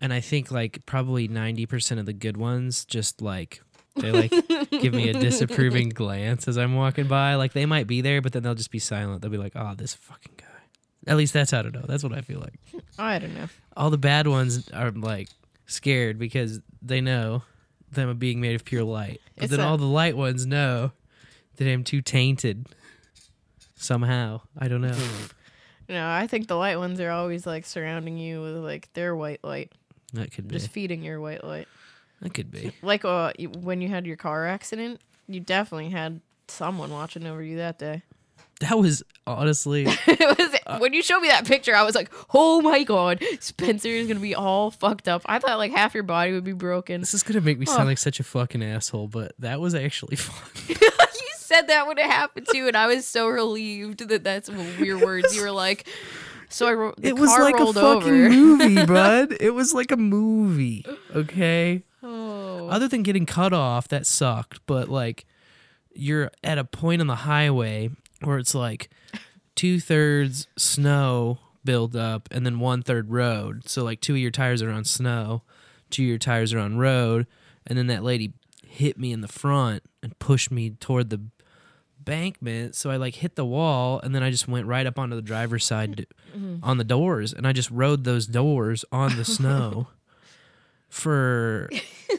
And I think like probably ninety percent of the good ones just like they like give me a disapproving *laughs* glance as I'm walking by. Like they might be there, but then they'll just be silent. They'll be like, "Oh, this fucking guy." At least that's I don't know. That's what I feel like. Oh, I don't know. All the bad ones are like scared because they know that I'm being made of pure light. But It's then a- all the light ones know that I'm too tainted somehow. I don't know. *laughs* No, I think the light ones are always like surrounding you with like their white light, that could be. just feeding your white light. that could be. *laughs* Like uh, when you had your car accident, you definitely had someone watching over you that day. *laughs* That was honestly *laughs* it was when you showed me that picture, I was like, "Oh my god, Spencer is gonna be all fucked up." I thought like half your body would be broken. This is gonna make me Oh. sound like such a fucking asshole, but that was actually fun. you said that when it happened to you, and I was so relieved that that's your words. You were like, "So I ro- the it was like a fucking over." movie, *laughs* bud. It was like a movie. Okay. Oh. other than getting cut off, that sucked. But like, you're at a point on the highway where it's like two thirds snow build up and then one third road. So like two of your tires are on snow, two of your tires are on road, and then that lady hit me in the front and pushed me toward the bankment. So I like hit the wall and then I just went right up onto the driver's side Mhm. on the doors and I just rode those doors on the snow *laughs* for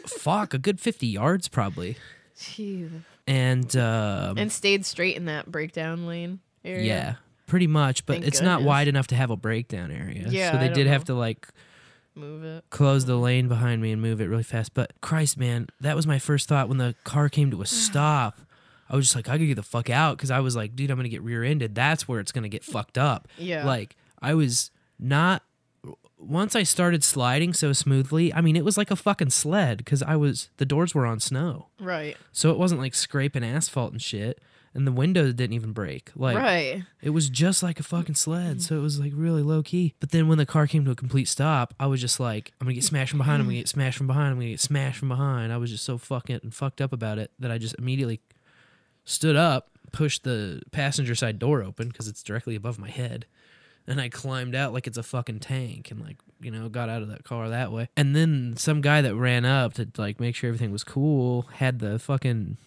fuck a good 50 yards probably. Jeez. And um, and stayed straight in that breakdown lane area. yeah, pretty much, but Thank it's not wide enough to have a breakdown area. Yeah, so they did have know. to like Move it. close the lane behind me and move it really fast. But Christ, man, that was my first thought when the car came to a *sighs* stop. I was just like, I gotta get the fuck out because I was like, dude, I'm gonna get rear-ended. That's where it's gonna get fucked up. Yeah. Like I was not. Once I started sliding so smoothly, I mean, it was like a fucking sled because I was the doors were on snow, Right. so it wasn't like scraping asphalt and shit, and the windows didn't even break. Like, Right. it was just like a fucking sled, so it was like really low key. But then when the car came to a complete stop, I was just like, I'm gonna get smashed from behind. I'm gonna get smashed from behind. I'm gonna get smashed from behind. I was just so fucking and fucked up about it that I just immediately stood up, pushed the passenger side door open because it's directly above my head, and I climbed out like it's a fucking tank and like you know got out of that car that way. And then some guy that ran up to like make sure everything was cool had the fucking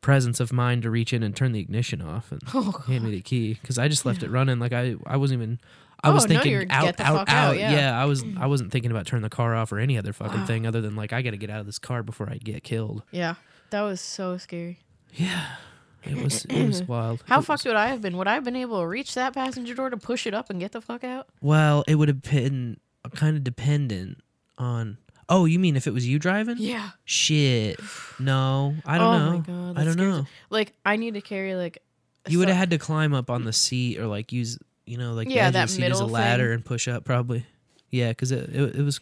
presence of mind to reach in and turn the ignition off and *laughs* Oh, hand me the key because I just left it running like I I wasn't even. I Oh, was thinking you're out, out, out. out, yeah. I was. I mm. wasn't thinking about turning the car off or any other fucking Wow. thing other than like I got to get out of this car before I get killed. Yeah. That was so scary. It was. It was *clears throat* wild. How It fucked would I have been? Would I have been able to reach that passenger door to push it up and get the fuck out? Well, it would have been kind of dependent on. Oh, you mean if it was you driving? Yeah. Shit. No, I don't oh know. my god. I don't know. Like I need to carry like You would have had to climb up on the seat or like use, you know, like Yeah, the that seat as a ladder thing. and push up probably. Yeah, because it, it it was,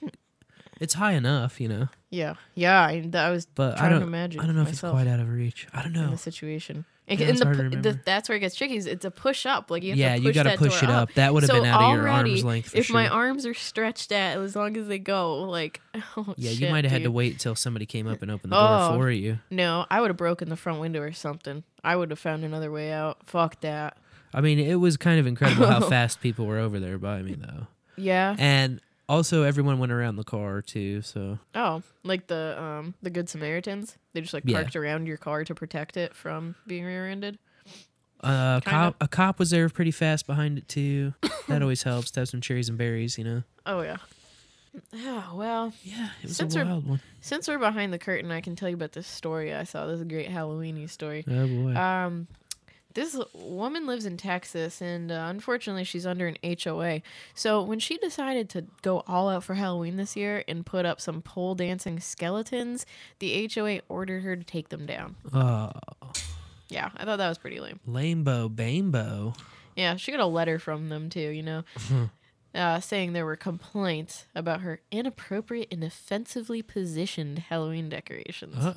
it's high enough, you know. Yeah. Yeah. I, that- I was But I trying don't. to imagine. I don't know if it's quite out of reach. I don't in know. the situation. And, Yeah, and it's the, hard to pu- the, that's where it gets tricky. Is it's a push up. Like you have Yeah, to you push gotta push it up. up. That would have So been out of your arm's length for if my arms are stretched at as long as they go, like *laughs* oh, Yeah, you might have had to wait till somebody came up and opened the Oh, door for you. No, I would have broken the front window or something. I would have found another way out. Fuck that. I mean, it was kind of incredible how *laughs* fast people were over there by me, though. Yeah. And also, everyone went around the car too. So Oh, like the um the Good Samaritans. They just like Yeah. parked around your car to protect it from being rear-ended. uh, a cop, a cop was there pretty fast behind it too. that always helps to have some cherries and berries, you know. *laughs* Oh yeah. Oh well. Yeah, it was since a wild one. Since we're behind the curtain, I can tell you about this story I saw. This is a great Halloweeny story. Oh, boy. Um, this woman lives in Texas, and uh, unfortunately, she's under an HOA. So when she decided to go all out for Halloween this year and put up some pole dancing skeletons, the HOA ordered her to take them down. Oh, Yeah, I thought that was pretty lame. Lambo Bambo. Yeah, she got a letter from them too, you know, *laughs* uh, saying there were complaints about her inappropriate and offensively positioned Halloween decorations. Uh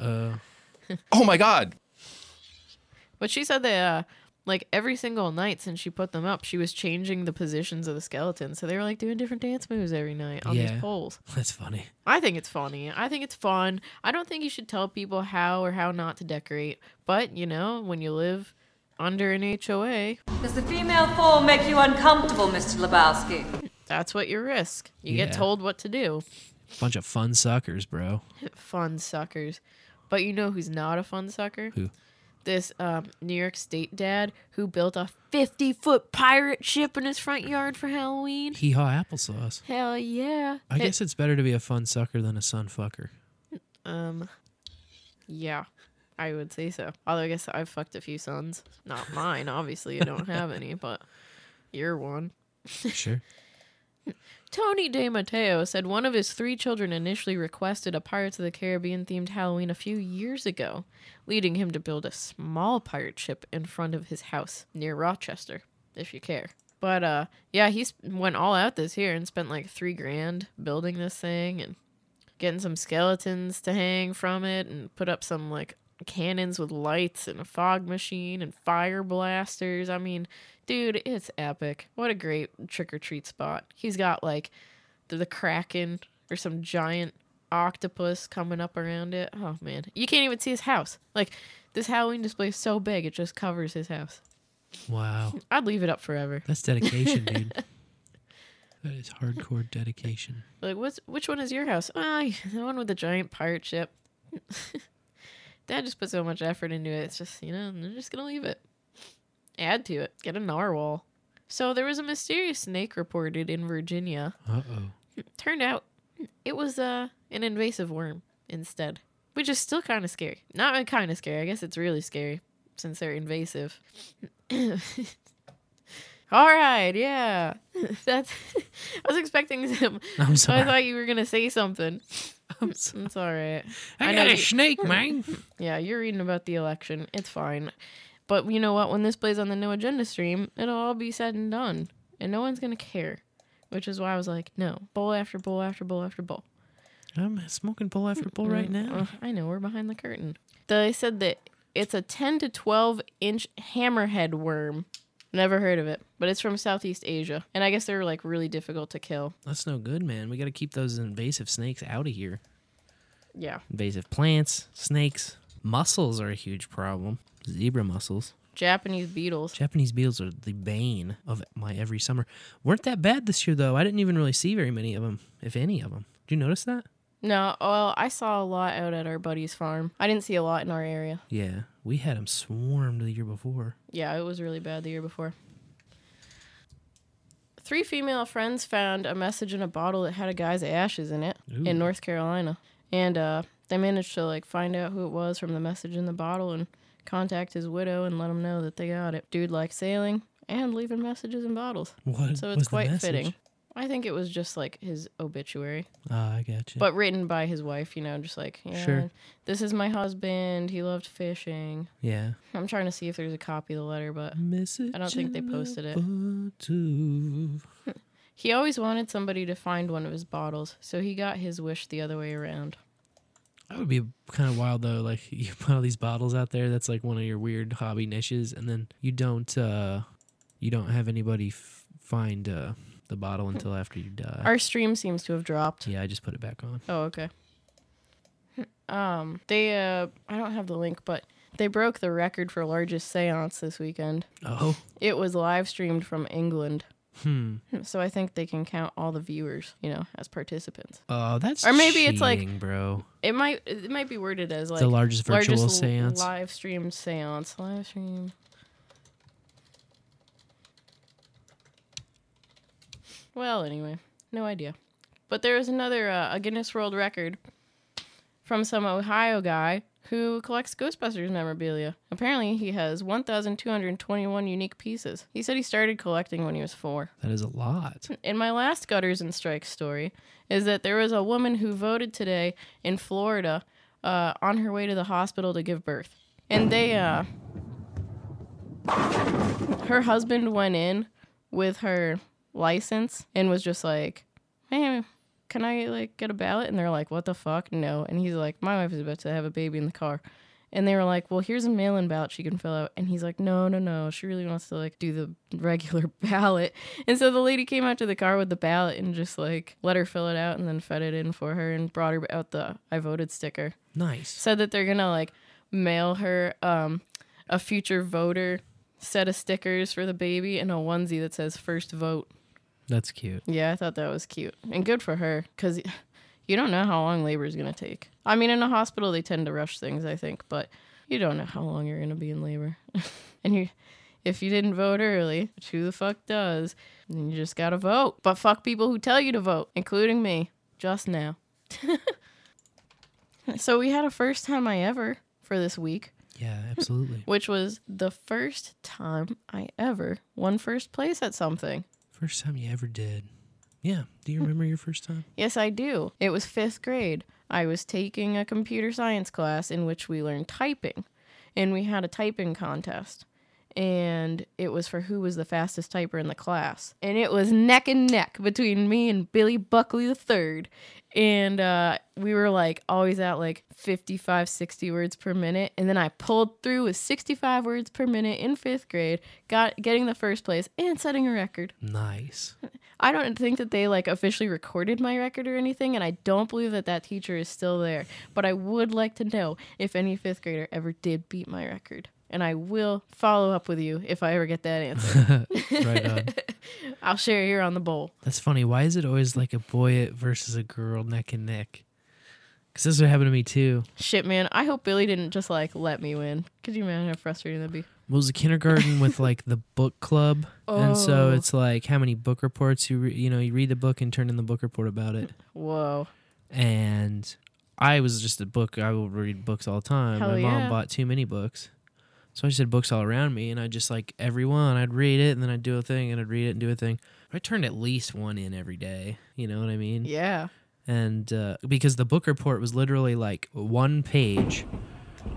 oh. Oh my god. But she said that, uh, like, every single night since she put them up, she was changing the positions of the skeletons. So they were, like, doing different dance moves every night on Yeah. these poles. *laughs* That's funny. I think it's funny. I think it's fun. I don't think you should tell people how or how not to decorate. But, you know, when you live under an HOA, Does the female form make you uncomfortable, Mr. Lebowski? that's what you risk. You Yeah. get told what to do. Bunch of fun suckers, bro. *laughs* fun suckers. But you know who's not a fun sucker? Who? This um, New York State dad who built a 50 foot pirate ship in his front yard for Halloween. Hee haw applesauce. Hell yeah. I It- guess it's better to be a fun sucker than a sun fucker. Um, yeah, I would say so. Although I guess I've fucked a few sons. Not mine, obviously. I don't have any, *laughs* but you're one. Sure. Tony De Matteo said one of his three children initially requested a Pirates of the Caribbean themed Halloween a few years ago, leading him to build a small pirate ship in front of his house near Rochester, if you care. But uh yeah, he went all out this year and spent like 3 grand building this thing and getting some skeletons to hang from it and put up some like cannons with lights and a fog machine and fire blasters. I mean, dude, it's epic. What a great trick or treat spot. He's got like the, the Kraken or some giant octopus coming up around it. Oh man, you can't even see his house. Like this Halloween display is so big, it just covers his house. Wow. *laughs* I'd leave it up forever. That's dedication, dude. *laughs* That is hardcore dedication. Like, what's which one is your house? Ah, *laughs* the one with the giant pirate ship. Dad just put so much effort into it. It's just you know, I'm just gonna leave it. Add to it. Get a narwhal. So there was a mysterious snake reported in Virginia. Uh oh. Turned out it was uh, an invasive worm instead, which is still kind of scary. Not kind of scary. I guess it's really scary since they're invasive. *laughs* All right, yeah. *laughs* That's. *laughs* I was expecting some. I'm sorry. I thought you were gonna say something. I'm sorry. *laughs* It's all right. I, know got a you- snake, man. *laughs* Yeah, you're reading about the election. It's fine. But you know what? When this plays on the No Agenda stream, it'll all be said and done. And no one's going to care. Which is why I was like, no. Bowl after bowl after bowl after bowl. I'm smoking bowl after bowl right now. uh, I know, we're behind the curtain. They said that it's a 10 to 12 inch hammerhead worm. Never heard of it, but it's from Southeast Asia. And I guess they're like really difficult to kill. That's no good, man. We got to keep those invasive snakes out of here. Yeah. Invasive plants, snakes, mussels are a huge problem. Zebra mussels. Japanese beetles. Japanese beetles are the bane of my every summer. weren't that bad this year though. I didn't even really see very many of them, if any of them. Did you notice that? No, well, I saw a lot out at our buddy's farm. I didn't see a lot in our area. Yeah, we had them swarmed the year before. Yeah, it was really bad the year before. Three female friends found a message in a bottle that had a guy's ashes in it Ooh. in North Carolina. And uh, they managed to like find out who it was from the message in the bottle and contact his widow and let him know that they got it. Dude likes sailing and leaving messages in bottles. What So it's quite fitting. I think it was just like his obituary. Ah, I got you. But written by his wife, you know, just like, yeah, Sure. this is my husband. He loved fishing. yeah. I'm trying to see if there's a copy of the letter, but Message I don't think they posted it. He always wanted somebody to find one of his bottles, so he got his wish the other way around. That would be kind of wild though. Like *laughs* you put all these bottles out there. That's like one of your weird hobby niches, and then you don't uh you don't have anybody f- find uh the bottle until after you die. Our stream seems to have dropped. yeah, I just put it back on. Oh, okay. *laughs* Um, they uh, I don't have the link, but they broke the record for largest séance this weekend. Oh. It was live streamed from England. Hmm. *laughs* So I think they can count all the viewers, you know, as participants. Oh, that's Or maybe it's like- bro. It might it might be worded as like The largest virtual largest séance. live streamed séance. Live stream. Well, anyway, no idea. But there was another uh, a Guinness World Record from some Ohio guy who collects Ghostbusters memorabilia. Apparently, he has 1,221 unique pieces. He said he started collecting when he was four. That is a lot. In my last Gutters and Strikes story, is that there was a woman who voted today in Florida uh, on her way to the hospital to give birth. And they, uh, her husband went in with her license and was just like, hey, can I like get a ballot? And they're like, what the fuck? No. And he's like, my wife is about to have a baby in the car. And they were like, well, here's a mail-in ballot she can fill out. And he's like, no, no, no. She really wants to like do the regular *laughs* ballot. And so the lady came out to the car with the ballot and just like let her fill it out and then fed it in for her and brought her out the I voted sticker. Nice. Said that they're gonna like mail her um a future voter set of stickers for the baby and a onesie that says first vote. That's cute. Yeah, I thought that was cute and good for her because *laughs* you don't know how long labor is going to take. I mean, in a hospital, they tend to rush things, I think, but you don't know how long you're going to be in labor. *laughs* and you, if you didn't vote early, which who the fuck does, then you just got to vote. But fuck people who tell you to vote, including me, just now. *laughs* so we had a first time I ever for this week Yeah, absolutely. which was the first time I ever won first place at something. First time you ever did. Yeah. Do you hmm. remember your first time? Yes, I do. It was fifth grade. I was taking a computer science class in which we learned typing, and we had a typing contest. And it was for who was the fastest typer in the class. And it was neck and neck between me and Billy Buckley III. And uh, we were like always at like 55, 60 words per minute. And then I pulled through with 65 words per minute in fifth grade, got getting the first place and setting a record. Nice. *laughs* I don't think that they like officially recorded my record or anything, and I don't believe that that teacher is still there. But I would like to know if any fifth grader ever did beat my record, and I will follow up with you if I ever get that *laughs* answer. right on. *laughs* I'll share here on the bowl. That's funny. Why is it always like a boy versus a girl neck and neck? Because this is what happened to me too. Shit, man. I hope Billy didn't just like let me win. Could you imagine how frustrating that'd be? Well, it was a kindergarten with *laughs* like the book club, and so Oh. it's like how many book reports you re- you know you read the book and turn in the book report about it. Whoa. And I was just a book. I will read books all the time. Hell My mom bought too many books, so I just had books all around me, and I just like every one. I'd read it, and then I'd do a thing, and I'd read it and do a thing. I turned at least one in every day. You know what I mean? Yeah. and uh, because the book report was literally like one page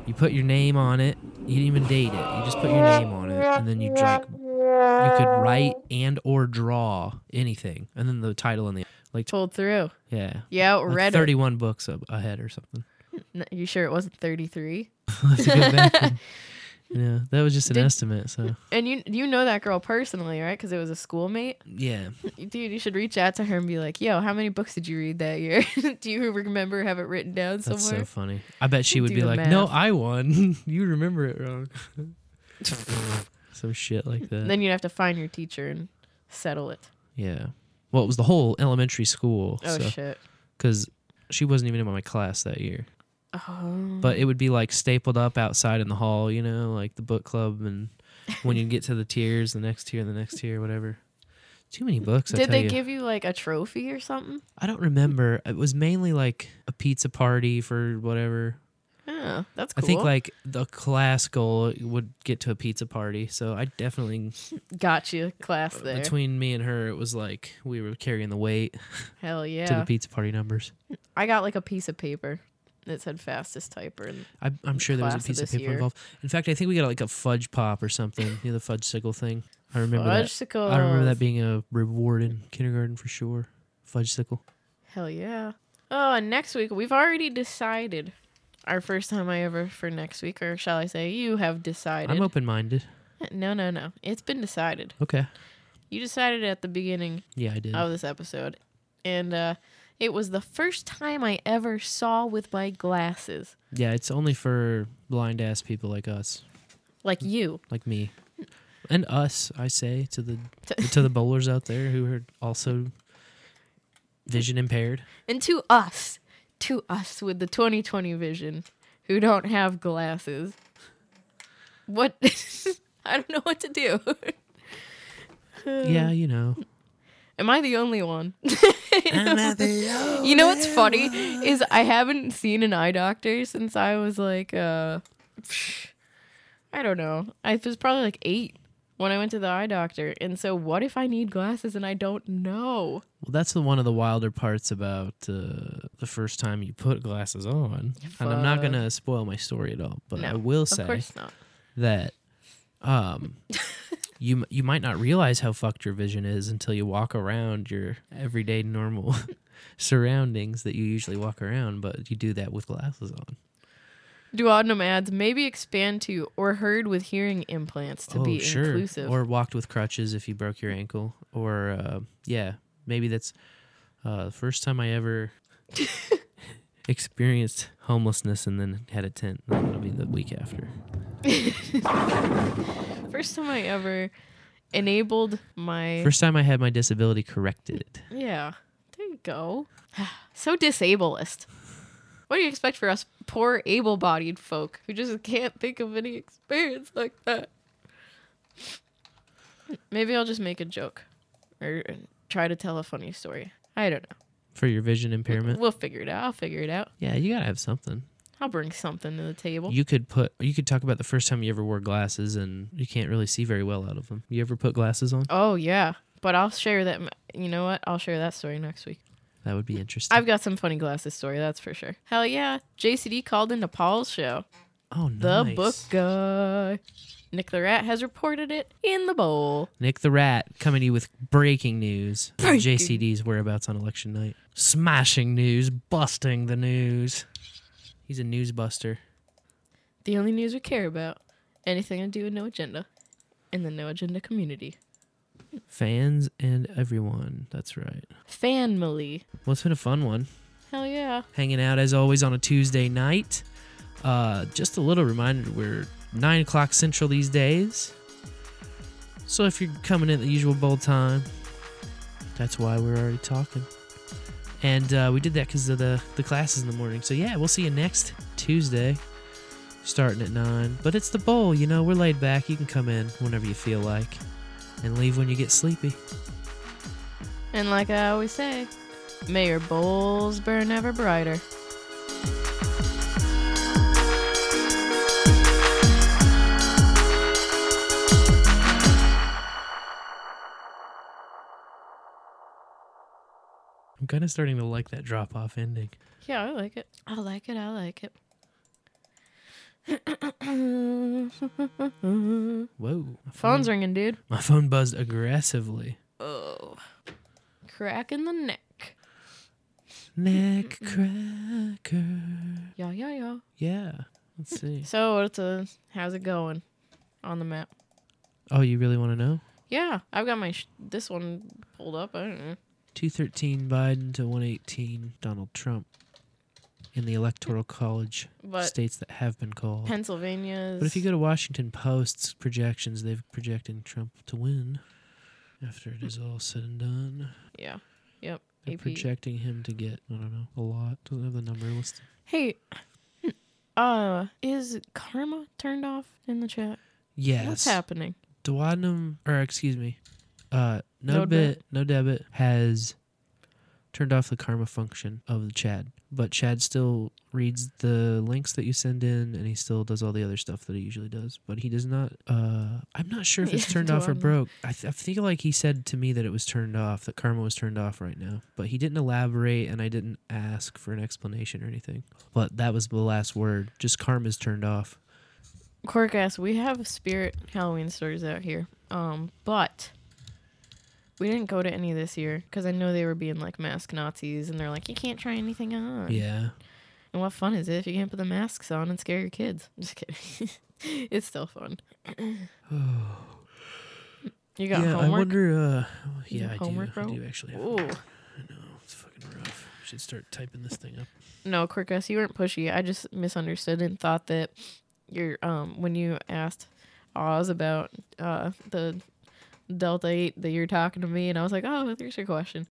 you put your name on it you didn't even date it you just put your name on it and then you like you could write and or draw anything and then the title and the like Pulled through. yeah Yeah, like read it. 31 books ahead or something You sure it wasn't 33? *laughs* *laughs* I'll have to go back and- yeah that was just an Did- estimate so And you you know that girl personally, right? Because it was a schoolmate. yeah Dude, you should reach out to her and be like, "Yo, how many books did you read that year? *laughs* Do you remember? Have it written down somewhere? that's somewhere?" so funny i bet she would Do be the like no math. i won *laughs* you remember it wrong *laughs* some shit like that then you'd have to find your teacher and settle it. Yeah. Well, it was the whole elementary school. Oh, shit. Because she wasn't even in my class that year. Oh. But it would be like stapled up outside in the hall, you know, like the book club. And when you get to the tiers, the next tier, the next tier, whatever. Too many books. I Did they you. give you like a trophy or something? I don't remember. It was mainly like a pizza party for whatever. Oh, that's cool. I think like the class goal would get to a pizza party. So I definitely got you class uh, there. between me and her, it was like we were carrying the weight Hell yeah. *laughs* to the pizza party numbers. I got like a piece of paper that said fastest typer. In I, I'm sure there was a piece of this paper year. involved. In fact, I think we got like a fudge pop or something. You know, the fudge sickle thing. I remember that. I remember that being a reward in kindergarten for sure. Fudge sickle. Hell yeah. Oh, and next week we've already decided our first time I ever for next week, or shall I say, you have decided. I'm open minded. No, no, no. It's been decided. Okay. You decided at the beginning Yeah, I did. of this episode. And uh, it was the first time I ever saw with my glasses. Yeah, it's only for blind ass people like us, Like you. like me, and us. I say to the *laughs* to the bowlers out there who are also vision impaired. And to us, to us with the 2020 vision who don't have glasses. What? *laughs* I don't know what to do. Yeah, you know. Am I the only one? *laughs* you know what's funny is I haven't seen an eye doctor since I was like uh I don't know. I was probably like 8 when I went to the eye doctor. And so what if I need glasses and I don't know? Well, that's the, one of the wilder parts about uh, the first time you put glasses on. And I'm not gonna spoil my story at all, but I No, will of say course not. that um, *laughs* you you might not realize how fucked your vision is until you walk around your everyday normal *laughs* surroundings that you usually walk around, but you do that with glasses on. Duodenum ads maybe expand to or heard with hearing implants to be inclusive. Oh, Or walked with crutches if you broke your ankle. Or uh, yeah, maybe that's uh, the first time I ever *laughs* experienced homelessness and then had a tent. That'll be the week after. *laughs* First time I ever enabled my First time I had my disability corrected. Yeah. There you go. *sighs* so disableist. What do you expect for us poor able bodied folk who just can't think of any experience like that? Maybe I'll just make a joke or uh, try to tell a funny story. I don't know. For your vision impairment? We'll figure it out. I'll figure it out. Yeah, you gotta have something. I'll bring something to the table. You could put you could talk about the first time you ever wore glasses and you can't really see very well out of them. You ever put glasses on? oh, yeah. But I'll share that. You know what? I'll share that story next week. That would be interesting. I've got some funny glasses story, that's for sure. Hell yeah. JCD called into Paul's show. Oh, The book guy. Nick the Rat has reported it in the bowl. Nick the Rat coming to you with breaking news. Breaking. JCD's whereabouts on election night. Smashing news, busting the news. He's a news buster. The only news we care about. Anything to do with No Agenda. In the No Agenda community. Fans and everyone. That's right. Family. Well, it's been a fun one. Hell yeah. Hanging out as always on a Tuesday night. Uh, just a little reminder we're 9 o'clock central these days. So if you're coming in at the usual bowl time, that's why we're already talking. And uh, we did that because of the, the classes in the morning. So yeah, we'll see you next Tuesday, starting at 9. But it's the bowl, you know, we're laid back. You can come in whenever you feel like and leave when you get sleepy. And like I always say, may your bowls burn ever brighter. Kind of starting to like that drop off ending. Yeah, I like it. I like it. I like it. Whoa. my Phone's ringing, dude. My phone buzzed aggressively. Oh. Crack in the neck. Neck cracker. Yeah, yeah, yeah. Yeah. Let's see. So, what's a, how's it going on the map? Oh, you really want to know? Yeah, I've got my sh- this one pulled up. I don't know. 213 Biden to 118 Donald Trump in the Electoral College But states that have been called. Pennsylvania's. But if you go to Washington Post's projections, they've projecting Trump to win after it is all said and done. Yeah. Yep. They're AP. projecting him to get, I don't know, a lot. Doesn't have the number listed. Hey, *clears throat* uh, is karma turned off in the chat? Yes. What's happening? Duodenum, or excuse me, uh, No no bit, no debit has turned off the karma function of the Chad, but Chad still reads the links that you send in, and he still does all the other stuff that he usually does. But he does not. Uh, I'm not sure if it's *laughs* turned off or broke. I, th- I feel like he said to me that it was turned off, that karma was turned off right now, but he didn't elaborate, and I didn't ask for an explanation or anything. But that was the last word. Just karma's turned off. Cork Corkass, we have spirit Halloween stories out here. Um, but we didn't go to any this year because I know they were being like mask Nazis, and they're like, you can't try anything on. Yeah. And what fun is it if you can't put the masks on and scare your kids? I'm *laughs* just kidding. *laughs* it's still fun. *sighs* you got yeah, homework. I wonder. Uh, You yeah, I homework, do. I do actually. Have Ooh. homework. I know it's fucking rough. I should start typing this thing up. No, Corkass, you weren't pushy. I just misunderstood and thought that you're um when you asked Oz about uh the Delta Eight that you're talking to me, and I was like, oh, there's your question.